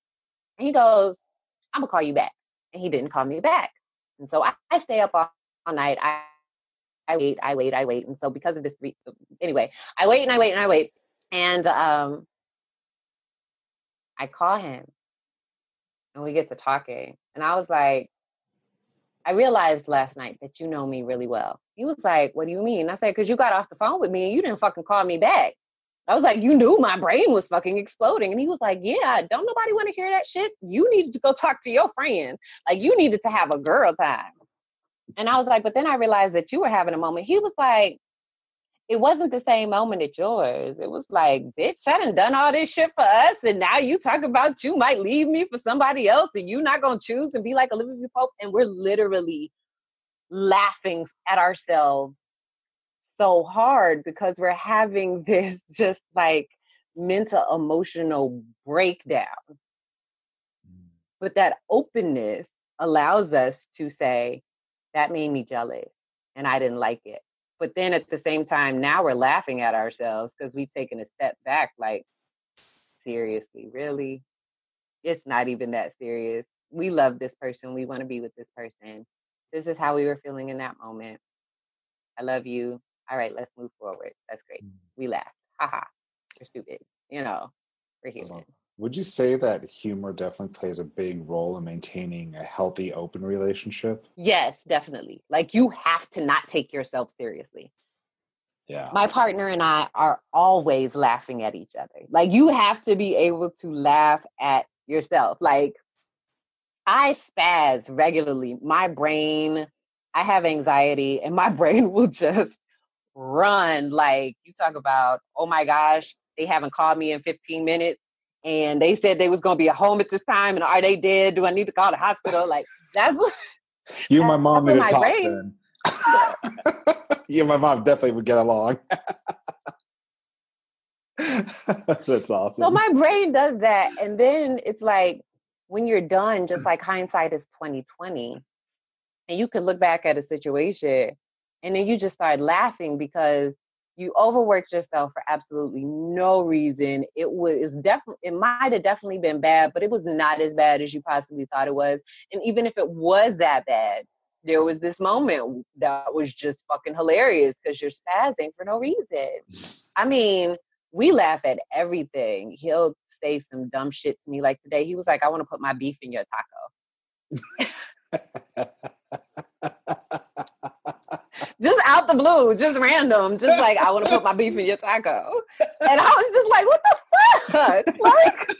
S3: And he goes, I'm gonna call you back. And he didn't call me back. And so I, I stay up all night. I, I wait, I wait, I wait. And so because of this, anyway, I wait and I wait and I wait. And um, I call him and we get to talking. And I was like, I realized last night that you know me really well. He was like, What do you mean? I said, Because you got off the phone with me and you didn't fucking call me back. I was like, You knew my brain was fucking exploding. And he was like, Yeah, don't nobody want to hear that shit. You needed to go talk to your friend. Like, you needed to have a girl time. And I was like, But then I realized that you were having a moment. He was like, it wasn't the same moment at yours. It was like, bitch, I done done all this shit for us, and now you talk about you might leave me for somebody else, and you not gonna choose and be like Olivia Pope, and we're literally laughing at ourselves so hard because we're having this just like mental emotional breakdown. Mm. But that openness allows us to say, that made me jealous and I didn't like it. But then at the same time, now we're laughing at ourselves because we've taken a step back like, seriously, really? It's not even that serious. We love this person. We want to be with this person this is how we were feeling in that moment. I love you. All right, let's move forward. That's great. Mm. We laughed. Haha. You're stupid. You know, we're human.
S2: Would you say that humor definitely plays a big role in maintaining a healthy, open relationship?
S3: Yes, definitely. Like you have to not take yourself seriously.
S2: Yeah.
S3: My partner and I are always laughing at each other. Like you have to be able to laugh at yourself. Like I spaz regularly. My brain, I have anxiety, and my brain will just run. Like you talk about, oh my gosh, they haven't called me in 15 minutes. And they said they was gonna be at home at this time, and are they dead? Do I need to call the hospital? Like that's what
S2: you and my mom need to talk brain, then. you and my mom definitely would get along. that's awesome.
S3: So my brain does that, and then it's like when you're done, just like hindsight is 2020, and you can look back at a situation and then you just start laughing because you overworked yourself for absolutely no reason. It was definitely it might have definitely been bad, but it was not as bad as you possibly thought it was. And even if it was that bad, there was this moment that was just fucking hilarious because you're spazzing for no reason. I mean, we laugh at everything. He'll say some dumb shit to me. Like today, he was like, I want to put my beef in your taco. just out the blue, just random, just like I want to put my beef in your taco. And I was just like, what the fuck? Like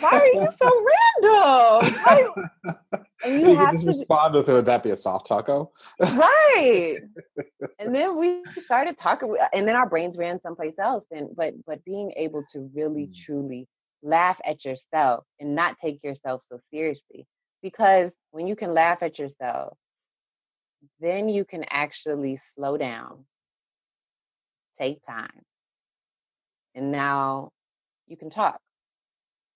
S3: why are you so random? Like,
S2: and you, you have to respond with, would that be a soft taco?
S3: right. And then we started talking, and then our brains ran someplace else. And but but being able to really mm. truly laugh at yourself and not take yourself so seriously, because when you can laugh at yourself, then you can actually slow down, take time, and now you can talk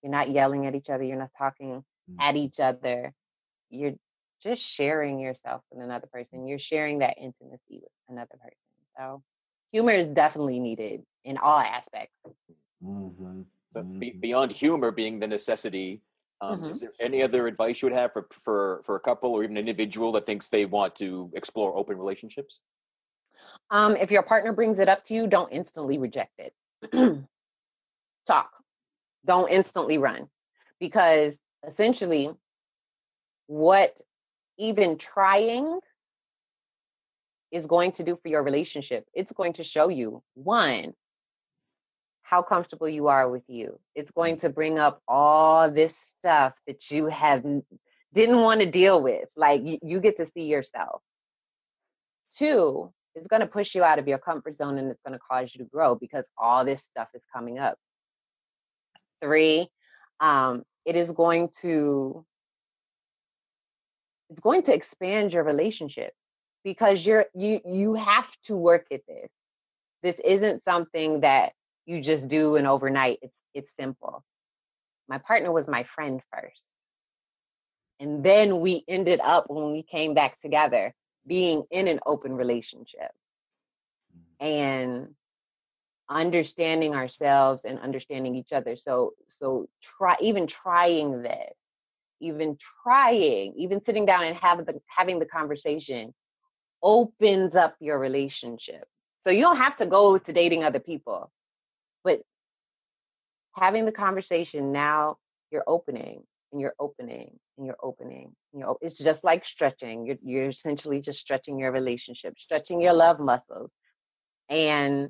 S3: you're not yelling at each other. You're not talking mm-hmm. at each other. You're just sharing yourself with another person. You're sharing that intimacy with another person. So humor is definitely needed in all aspects.
S1: Mm-hmm. So be, mm-hmm. beyond humor being the necessity, um, mm-hmm. is there any other advice you would have for, for for a couple or even an individual that thinks they want to explore open relationships?
S3: Um, if your partner brings it up to you, don't instantly reject it. Talk don't instantly run because essentially what even trying is going to do for your relationship it's going to show you one how comfortable you are with you. It's going to bring up all this stuff that you have didn't want to deal with like you, you get to see yourself. Two it's going to push you out of your comfort zone and it's going to cause you to grow because all this stuff is coming up. Three, um, it is going to it's going to expand your relationship because you're you you have to work at this. This isn't something that you just do and overnight. It's it's simple. My partner was my friend first. And then we ended up when we came back together being in an open relationship. Mm. And understanding ourselves and understanding each other so so try even trying this even trying even sitting down and having the having the conversation opens up your relationship so you don't have to go to dating other people but having the conversation now you're opening and you're opening and you're opening you know it's just like stretching you're, you're essentially just stretching your relationship stretching your love muscles and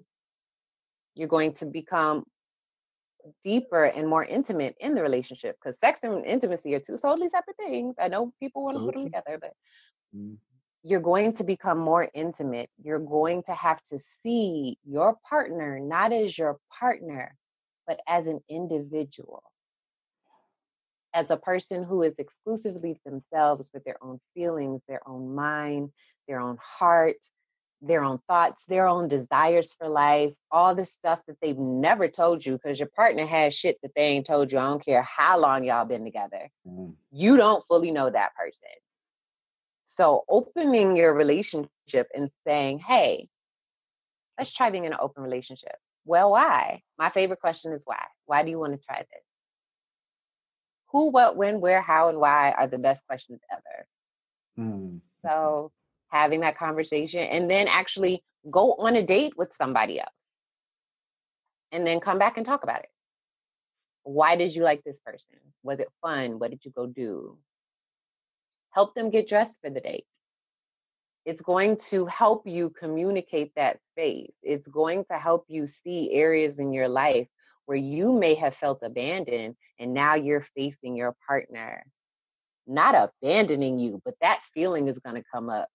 S3: you're going to become deeper and more intimate in the relationship because sex and intimacy are two totally separate things. I know people want to put them together, but mm-hmm. You're going to become more intimate. You're going to have to see your partner not as your partner, but as an individual, as a person who is exclusively themselves with their own feelings, their own mind, their own heart, their own thoughts, their own desires for life, all the stuff that they've never told you because your partner has shit that they ain't told you. I don't care how long y'all been together. Mm. You don't fully know that person. So opening your relationship and saying, hey, let's try being in an open relationship. Well, why? My favorite question is why? Why do you want to try this? Who, what, when, where, how, and why are the best questions ever. Mm. So having that conversation and then actually go on a date with somebody else and then come back and talk about it. Why did you like this person? Was it fun? What did you go do? Help them get dressed for the date. It's going to help you communicate that space. It's going to help you see areas in your life where you may have felt abandoned and now you're facing your partner not abandoning you, but that feeling is going to come up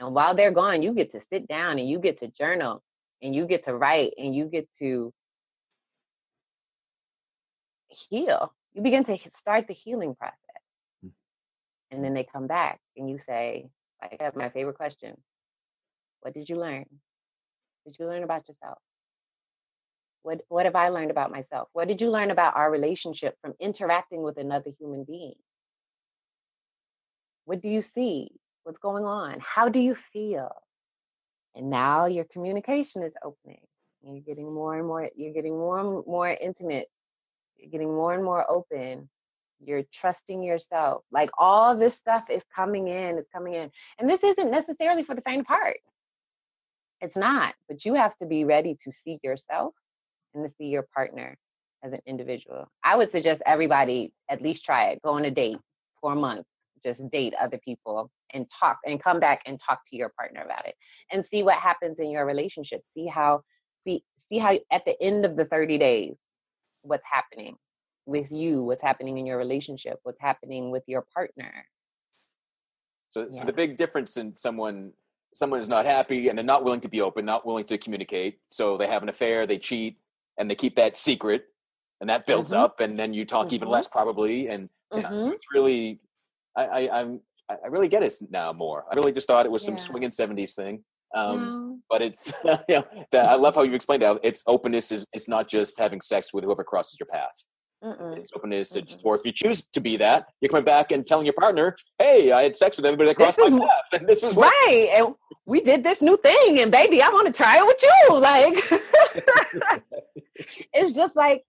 S3: and while they're gone, you get to sit down and you get to journal and you get to write and you get to heal. You begin to start the healing process. And then they come back and you say, I have my favorite question. What did you learn? Did you learn about yourself? What what have I learned about myself? What did you learn about our relationship from interacting with another human being? What do you see? What's going on? How do you feel? And now your communication is opening. You're getting more and more, you're getting more and more intimate. You're getting more and more open. You're trusting yourself. Like all this stuff is coming in, it's coming in. And this isn't necessarily for the faint of heart. It's not, but you have to be ready to see yourself and to see your partner as an individual. I would suggest everybody at least try it. Go on a date for a month, just date other people and talk and come back and talk to your partner about it and see what happens in your relationship. See how see see how at the end of the 30 days what's happening with you, what's happening in your relationship, what's happening with your partner.
S1: So, yeah. so the big difference in someone someone is not happy and they're not willing to be open, not willing to communicate. So they have an affair, they cheat, and they keep that secret, and that builds mm-hmm. up, and then you talk mm-hmm. even less probably. And mm-hmm. yeah, so it's really, I, I, I'm, I really get it now more. I really just thought it was some yeah. swinging '70s thing. Um, no. But it's, you know, that I love how you explained that. It's openness is it's not just having sex with whoever crosses your path. Mm-mm. It's openness, to, or if you choose to be that, you're coming back and telling your partner, "Hey, I had sex with everybody that crossed my path, and this is
S3: what- right." And we did this new thing, and baby, I want to try it with you. Like, it's just like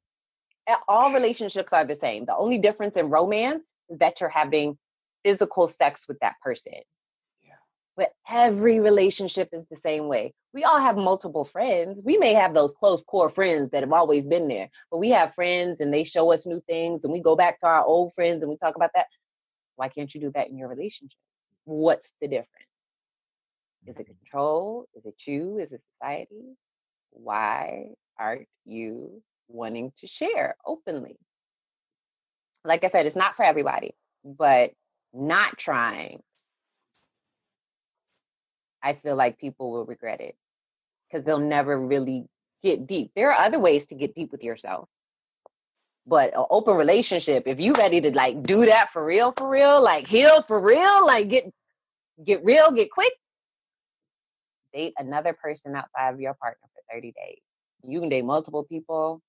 S3: all relationships are the same. The only difference in romance is that you're having physical sex with that person. Yeah. But every relationship is the same way. We all have multiple friends. We may have those close core friends that have always been there, but we have friends and they show us new things and we go back to our old friends and we talk about that. Why can't you do that in your relationship? What's the difference? Is it mm-hmm. control? Is it you? Is it society? Why aren't you wanting to share openly? Like I said, it's not for everybody, but not trying I feel like people will regret it because they'll never really get deep. There are other ways to get deep with yourself. But an open relationship, if you ready to like do that for real, for real, like heal for real, like get get real, get quick, date another person outside of your partner for 30 days. You can date multiple people.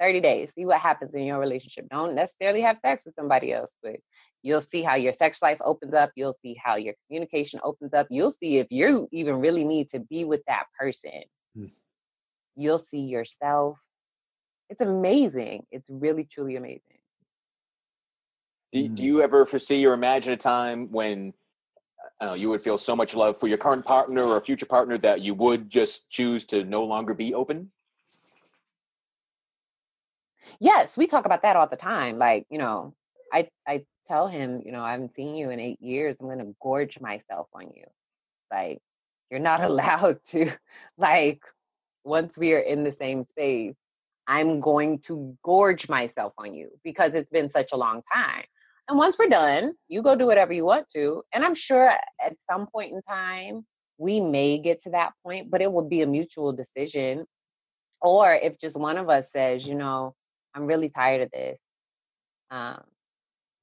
S3: 30 days. See what happens in your relationship. Don't necessarily have sex with somebody else, but You'll see how your sex life opens up. You'll see how your communication opens up. You'll see if you even really need to be with that person. Mm. You'll see yourself. It's amazing. It's really, truly amazing.
S1: Do, do you ever foresee or imagine a time when know, you would feel so much love for your current partner or future partner that you would just choose to no longer be open?
S3: Yes, we talk about that all the time. Like, you know, I I tell him, you know, I haven't seen you in eight years. I'm to gorge myself on you. Like, you're not allowed to, like, once we are in the same space, I'm going to gorge myself on you because it's been such a long time. And once we're done, you go do whatever you want to. And I'm sure at some point in time, we may get to that point, but it will be a mutual decision. Or if just one of us says, you know, I'm really tired of this. Um,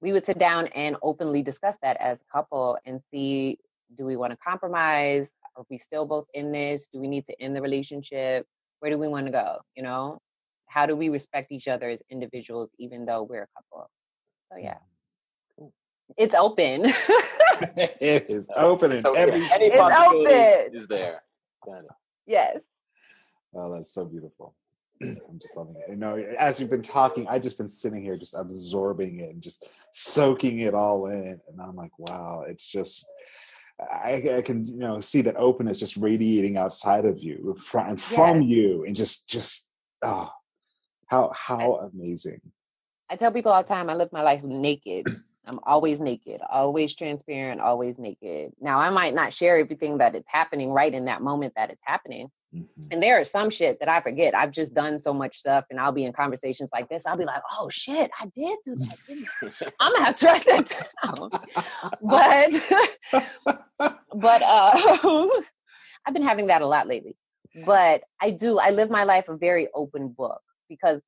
S3: we would sit down and openly discuss that as a couple and see do we want to compromise? Are we still both in this? Do we need to end the relationship? Where do we want to go you know? How do we respect each other as individuals even though we're a couple? So yeah. Mm-hmm. it's open.
S2: It is open and every
S1: any possibility is there.
S3: Yes.
S2: Oh that's so beautiful I'm just loving it. You know, as you've been talking, I've just been sitting here just absorbing it and just soaking it all in. And I'm like, wow, it's just I, I can you know see that openness just radiating outside of you from, and from yes. you and just just oh how how amazing.
S3: I tell people all the time I live my life naked. I'm always naked, always transparent, always naked. Now I might not share everything that it's happening right in that moment that it's happening Mm-hmm. And there is some shit that I forget. I've just done so much stuff, and I'll be in conversations like this. I'll be like, "Oh shit, I did do that. I'm gonna have to write that down." but, but uh, I've been having that a lot lately. But I do. I live my life a very open book because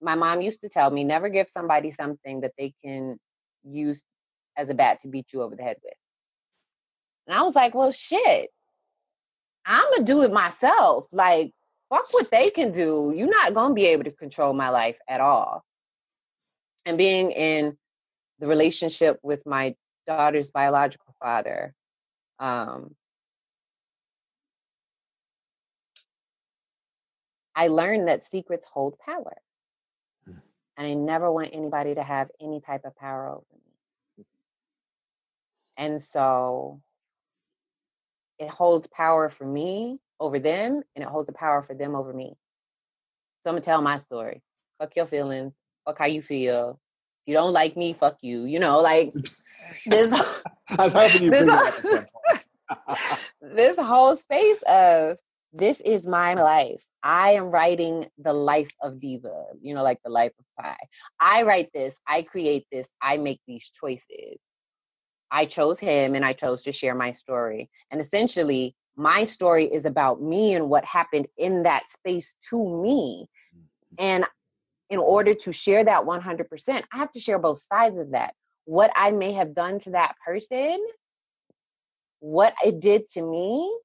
S3: my mom used to tell me never give somebody something that they can used as a bat to beat you over the head with. And I was like, well, shit, I'm gonna do it myself. Like, fuck what they can do. You're not gonna be able to control my life at all. And being in the relationship with my daughter's biological father, um, I learned that secrets hold power. And I never want anybody to have any type of power over me. And so it holds power for me over them and it holds the power for them over me. So I'm gonna tell my story. Fuck your feelings. Fuck how you feel. If you don't like me, fuck you. You know, like this. I was hoping you this, this whole space of this is my life. I am writing the life of Diva, you know, like the life of Pi. I write this, I create this, I make these choices. I chose him and I chose to share my story. And essentially, my story is about me and what happened in that space to me. Mm-hmm. And in order to share that 100%, I have to share both sides of that. What I may have done to that person, what it did to me,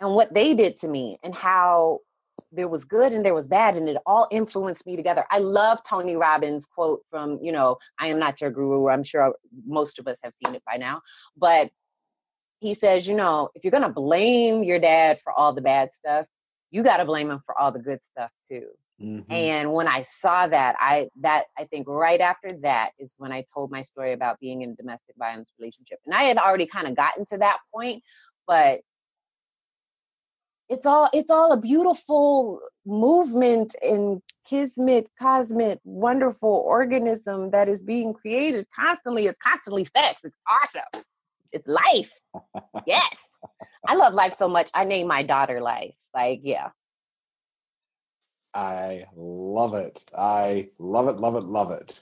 S3: and what they did to me, and how there was good and there was bad, and it all influenced me together. I love Tony Robbins' quote from, you know, I am not your guru. I'm sure most of us have seen it by now. But he says, you know, if you're going to blame your dad for all the bad stuff, you got to blame him for all the good stuff too. Mm-hmm. And when I saw that, I that I think right after that is when I told my story about being in a domestic violence relationship. And I had already kind of gotten to that point, but it's all it's all a beautiful movement and kismet, cosmic, wonderful organism that is being created constantly. It's constantly sex. It's awesome. It's life. yes. I love life so much. I name my daughter Life. Like, yeah.
S2: I love it. I love it, love it, love it.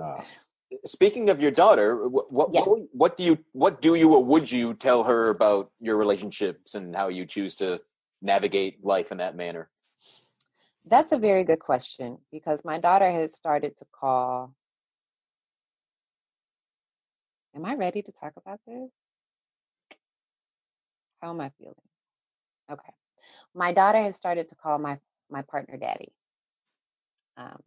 S1: Uh, Speaking of your daughter, what what, yes. what what do you what do you or would you tell her about your relationships and how you choose to navigate life in that manner?
S3: That's a very good question because my daughter has started to call. Am I ready to talk about this? How am I feeling? Okay. My daughter has started to call my my partner daddy. Um,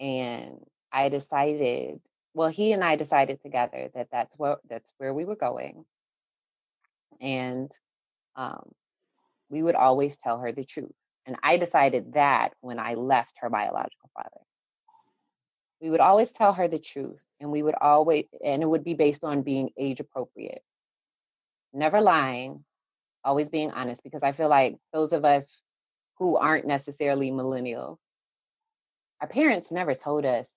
S3: and I decided, well, he and I decided together that that's what that's where we were going, and um, we would always tell her the truth. And I decided that when I left her biological father. We would always tell her the truth, and we would always, and it would be based on being age appropriate, never lying, always being honest because I feel like those of us who aren't necessarily millennials, our parents never told us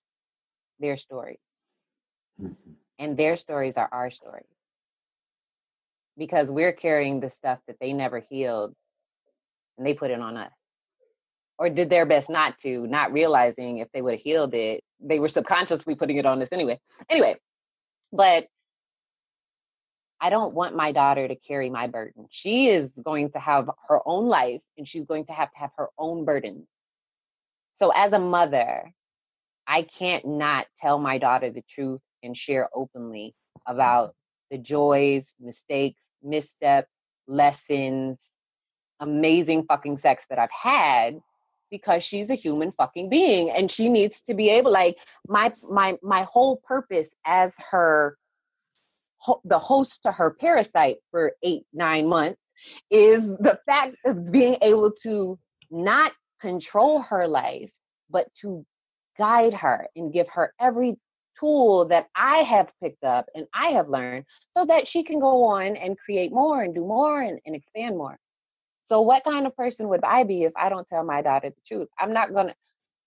S3: their stories. Mm-hmm. And their stories are our stories. Because we're carrying the stuff that they never healed and they put it on us. Or did their best not to, not realizing if they would have healed it, they were subconsciously putting it on us anyway. Anyway, but I don't want my daughter to carry my burden. She is going to have her own life and she's going to have to have her own burdens. So, as a mother, I can't not tell my daughter the truth and share openly about the joys, mistakes, missteps, lessons, amazing fucking sex that I've had because she's a human fucking being and she needs to be able like my my my whole purpose as her the host to her parasite for eight, nine months is the fact of being able to not control her life, but to guide her and give her every tool that I have picked up and I have learned so that she can go on and create more and do more and, and expand more. So, what kind of person would I be if I don't tell my daughter the truth? I'm not gonna.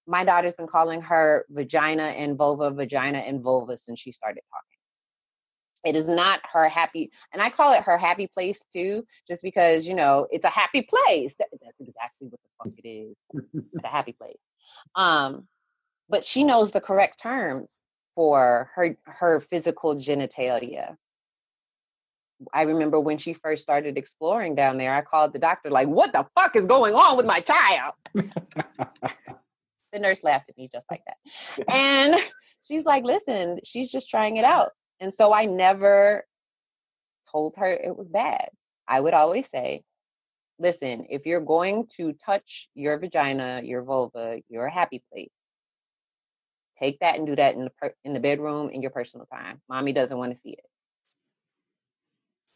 S3: My daughter's been calling her vagina and vulva, vagina and vulva since she started talking it is not her happy and i call it her happy place too just because you know it's a happy place that, that's exactly what the fuck it is it's a happy place um but she knows the correct terms for her her physical genitalia. I remember when she first started exploring down there i called the doctor like what the fuck is going on with my child? The nurse laughed at me just like that. And she's like listen she's just trying it out. And so I never told her it was bad. I would always say, listen, if you're going to touch your vagina, your vulva, your happy place, take that and do that in the per- in the bedroom in your personal time. Mommy doesn't want to see it.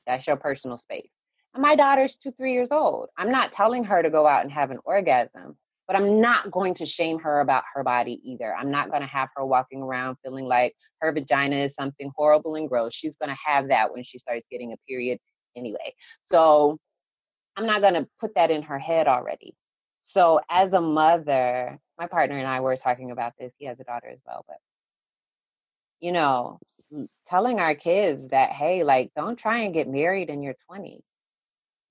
S3: That's your personal space. And my daughter's two, three years old. I'm not telling her to go out and have an orgasm, but I'm not going to shame her about her body either. I'm not going to have her walking around feeling like her vagina is something horrible and gross. She's going to have that when she starts getting a period anyway. So I'm not going to put that in her head already. So as a mother, my partner and I were talking about this. He has a daughter as well, but you know, telling our kids that, hey, like, don't try and get married in your 20s.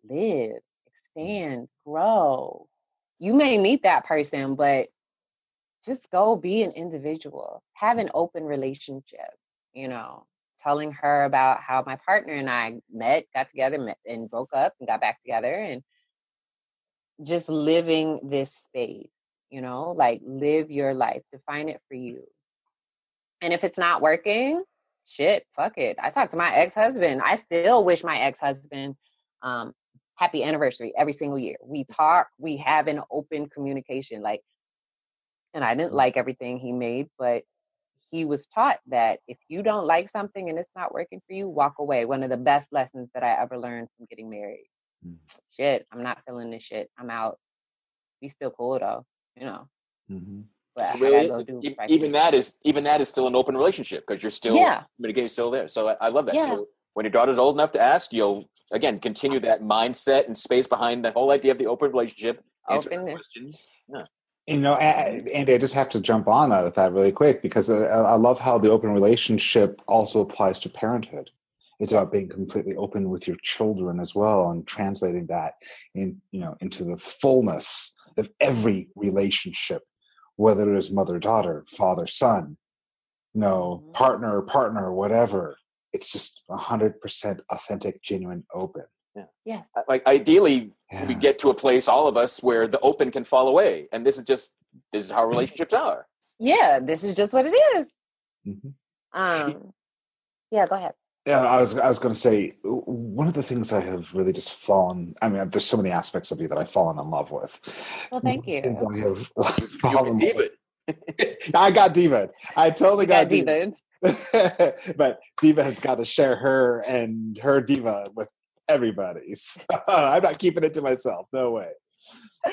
S3: Live, mm. expand, grow. You may meet that person, but just go be an individual. Have an open relationship, you know, telling her about how my partner and I met, got together, met, and broke up and got back together and just living this space, you know, like live your life, define it for you. And if it's not working, shit, fuck it. I talk to my ex husband. I still wish my ex husband um, happy anniversary every single year. We talk, we have an open communication. Like, and I didn't like everything he made, but he was taught that if you don't like something and it's not working for you, walk away. One of the best lessons that I ever learned from getting married. Mm. Shit, I'm not feeling this shit. I'm out. Be still cool though, you know. Mm-hmm.
S1: But so really, even that is even that is still an open relationship because you're still yeah. communicating still there. So I, I love that. Yeah. So when your daughter's old enough to ask, you'll again continue that mindset and space behind the whole idea of the open relationship. Answer questions.
S2: Yeah. You know, Andy, I just have to jump on that with that really quick because I love how the open relationship also applies to parenthood. It's about being completely open with your children as well and translating that in, you know, into the fullness of every relationship whether it is mother daughter father son you know mm-hmm. partner partner whatever it's just 100% authentic genuine open
S1: yeah yeah like ideally yeah. we get to a place all of us where the open can fall away and this is just this is how relationships are
S3: yeah this is just what it is. Mm-hmm. um yeah go ahead
S2: yeah, I was I was going to say one of the things I have really just fallen. I mean, there's so many aspects of you that I've fallen in love with.
S3: Well, thank you. I have
S2: fallen David. I got Diva. I totally got, got Diva. but Diva has got to share her and her Diva with everybody. So I'm not keeping it to myself. No way.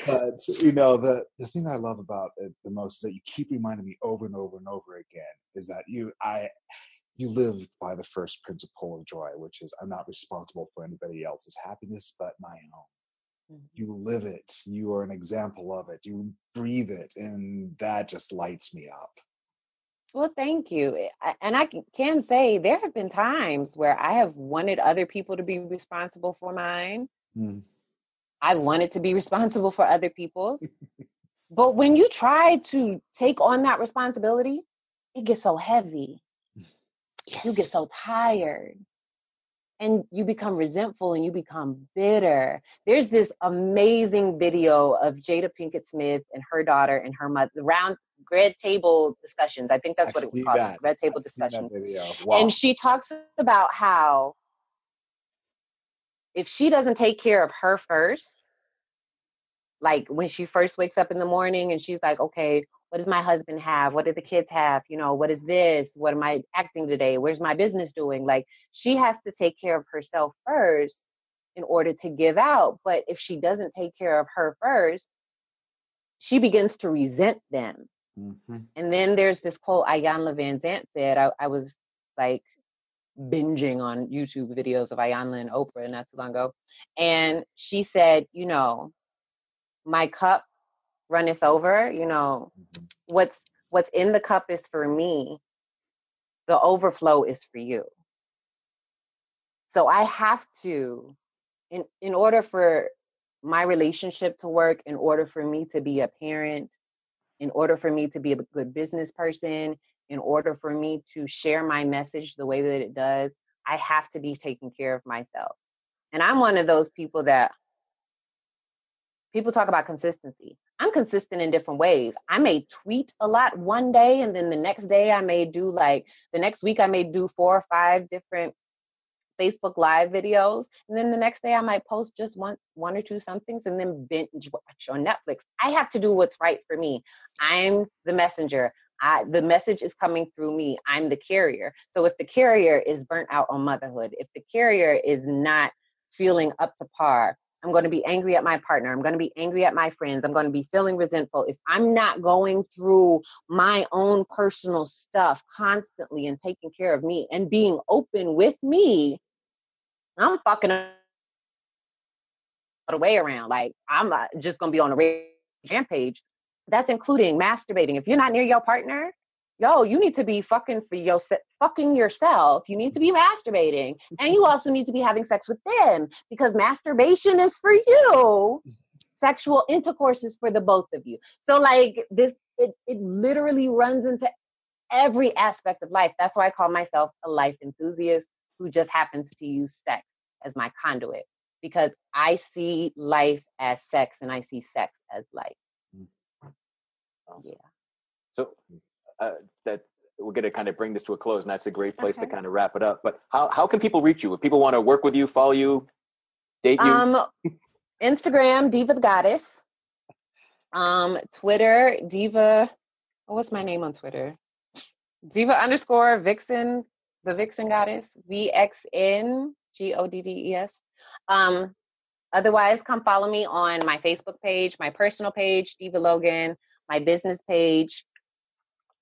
S2: But you know, the the thing I love about it the most is that you keep reminding me over and over and over again is that you I you live by the first principle of joy, which is I'm not responsible for anybody else's happiness but my own. Mm-hmm. You live it. You are an example of it. You breathe it. And that just lights me up.
S3: Well, thank you. Eh, and I can say there have been times where I have wanted other people to be responsible for mine. Mm. I wanted to be responsible for other people's. but when you try to take on that responsibility, it gets so heavy. Yes. You get so tired and you become resentful and you become bitter. There's this amazing video of Jada Pinkett Smith and her daughter and her mother, the round red table discussions. I think that's I what it was called, that. red table I've discussions. Wow. And she talks about how if she doesn't take care of her first, like when she first wakes up in the morning and she's like, okay, what does my husband have? What do the kids have? You know what is this? What am i acting today? Where's my business doing? Like she has to take care of herself first in order to give out but if she doesn't take care of her first she begins to resent them. Mm-hmm. and then there's this quote Iyanla Vanzant said I, I was like binging on youtube videos of Iyanla and oprah not too long ago and she said you know my cup runneth over you know mm-hmm. what's what's in the cup is for me the overflow is for you. So i have to in in order for my relationship to work in order for me to be a parent in order for me to be a good business person in order for me to share my message the way that it does i have to be taking care of myself. And i'm one of those people that people talk about consistency I'm consistent in different ways. I may tweet a lot one day, and then the next day I may do like the next week I may do four or five different Facebook live videos, and then the next day I might post just one one or two somethings and then binge watch on Netflix. I have to do what's right for me. I'm the messenger. I, the message is coming through me. I'm the carrier. So if the carrier is burnt out on motherhood, if the carrier is not feeling up to par. I'm going to be angry at my partner. I'm going to be angry at my friends. I'm going to be feeling resentful. If I'm not going through my own personal stuff constantly and taking care of me and being open with me, I'm fucking the way around. Like I'm just going to be on a rampage. That's including masturbating. If you're not near your partner, yo, you need to be fucking for your fucking yourself. You need to be masturbating, and you also need to be having sex with them because masturbation is for you. Sexual intercourse is for the both of you. So like this, it it literally runs into every aspect of life. That's why I call myself a life enthusiast who just happens to use sex as my conduit because I see life as sex and I see sex as life. Mm.
S1: Awesome. Yeah. So uh, that we're going to kind of bring this to a close, and that's a great place okay. to kind of wrap it up. But how how can people reach you if people want to work with you, follow you, date you?
S3: Um, Instagram Diva the Goddess. Um, Twitter Diva. Oh, what's my name on Twitter? Diva underscore Vixen, the Vixen Goddess. V X N G O D D E S. Um, otherwise, come follow me on my Facebook page, my personal page, Diva Logan, my business page,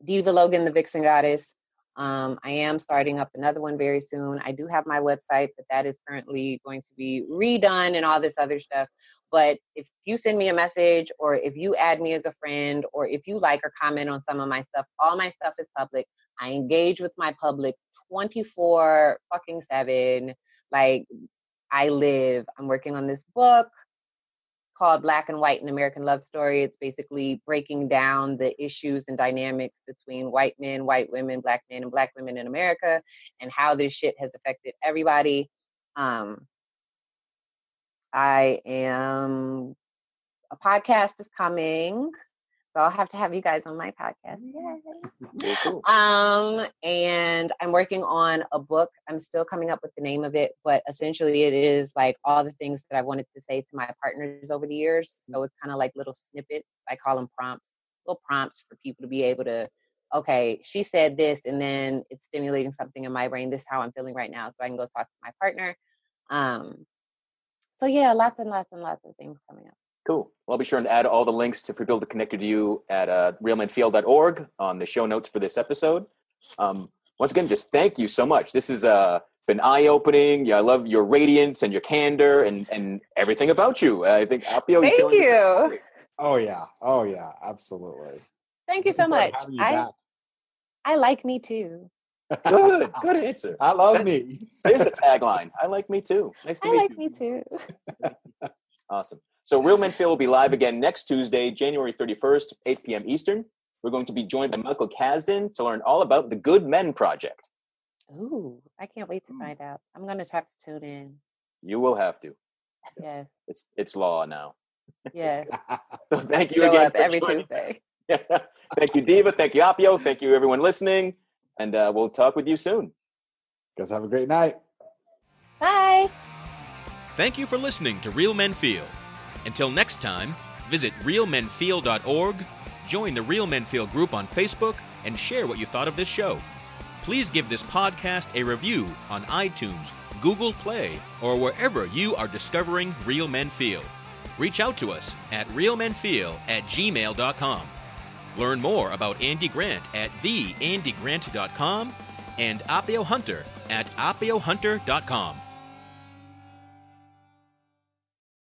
S3: Diva Logan, the Vixen Goddess. Um, I am starting up another one very soon. I do have my website, but that is currently going to be redone and all this other stuff. But if you send me a message or if you add me as a friend or if you like or comment on some of my stuff, all my stuff is public. I engage with my public 24 fucking 7. Like I live. I'm working on this book called Black and White: An American Love Story. It's basically breaking down the issues and dynamics between white men, white women, black men, and black women in America, and how this shit has affected everybody. Um, I am a podcast is coming. So I'll have to have you guys on my podcast. Yay. Cool. Um, and I'm working on a book. I'm still coming up with the name of it, but essentially it is like all the things that I wanted to say to my partners over the years. So it's kind of like little snippets. I call them prompts, little prompts for people to be able to, okay, she said this, and then it's stimulating something in my brain. This is how I'm feeling right now. So I can go talk to my partner. Um, so yeah, lots and lots and lots of things coming up.
S1: Cool. Well, I'll be sure to add all the links to for people to connect to you at uh, realmenfeel.org on the show notes for this episode. Um, once again, just thank you so much. This has uh, been eye opening. Yeah, I love your radiance and your candor and and everything about you. I think Appio.
S3: Thank you.
S2: Oh yeah. Oh yeah. Absolutely.
S3: Thank you so much. I I like me too.
S1: Good. Good answer.
S2: I love me.
S1: There's a tagline. I like me too.
S3: Nice to I meet like you. me too.
S1: awesome. So Real Men Feel will be live again next Tuesday, January 31st, 8 p.m. Eastern. We're going to be joined by Michael Kasdan to learn all about the Good Men Project.
S3: Ooh, I can't wait to hmm. find out. I'm going to have to tune in.
S1: You will have to.
S3: Yes.
S1: It's it's law now.
S3: Yes.
S1: so thank you
S3: Show
S1: again.
S3: Up every Tuesday.
S1: thank you, Diva. Thank you, Appio. Thank you, everyone listening. And uh, we'll talk with you soon.
S2: Guys, have a great night.
S3: Bye.
S4: Thank you for listening to Real Men Feel. Until next time, visit realmenfeel.org, join the Real Men Feel group on Facebook, and share what you thought of this show. Please give this podcast a review on iTunes, Google Play, or wherever you are discovering Real Men Feel. Reach out to us at realmenfeel at gmail.com. Learn more about Andy Grant at theandygrant.com and Appio Hunter at appiohunter.com.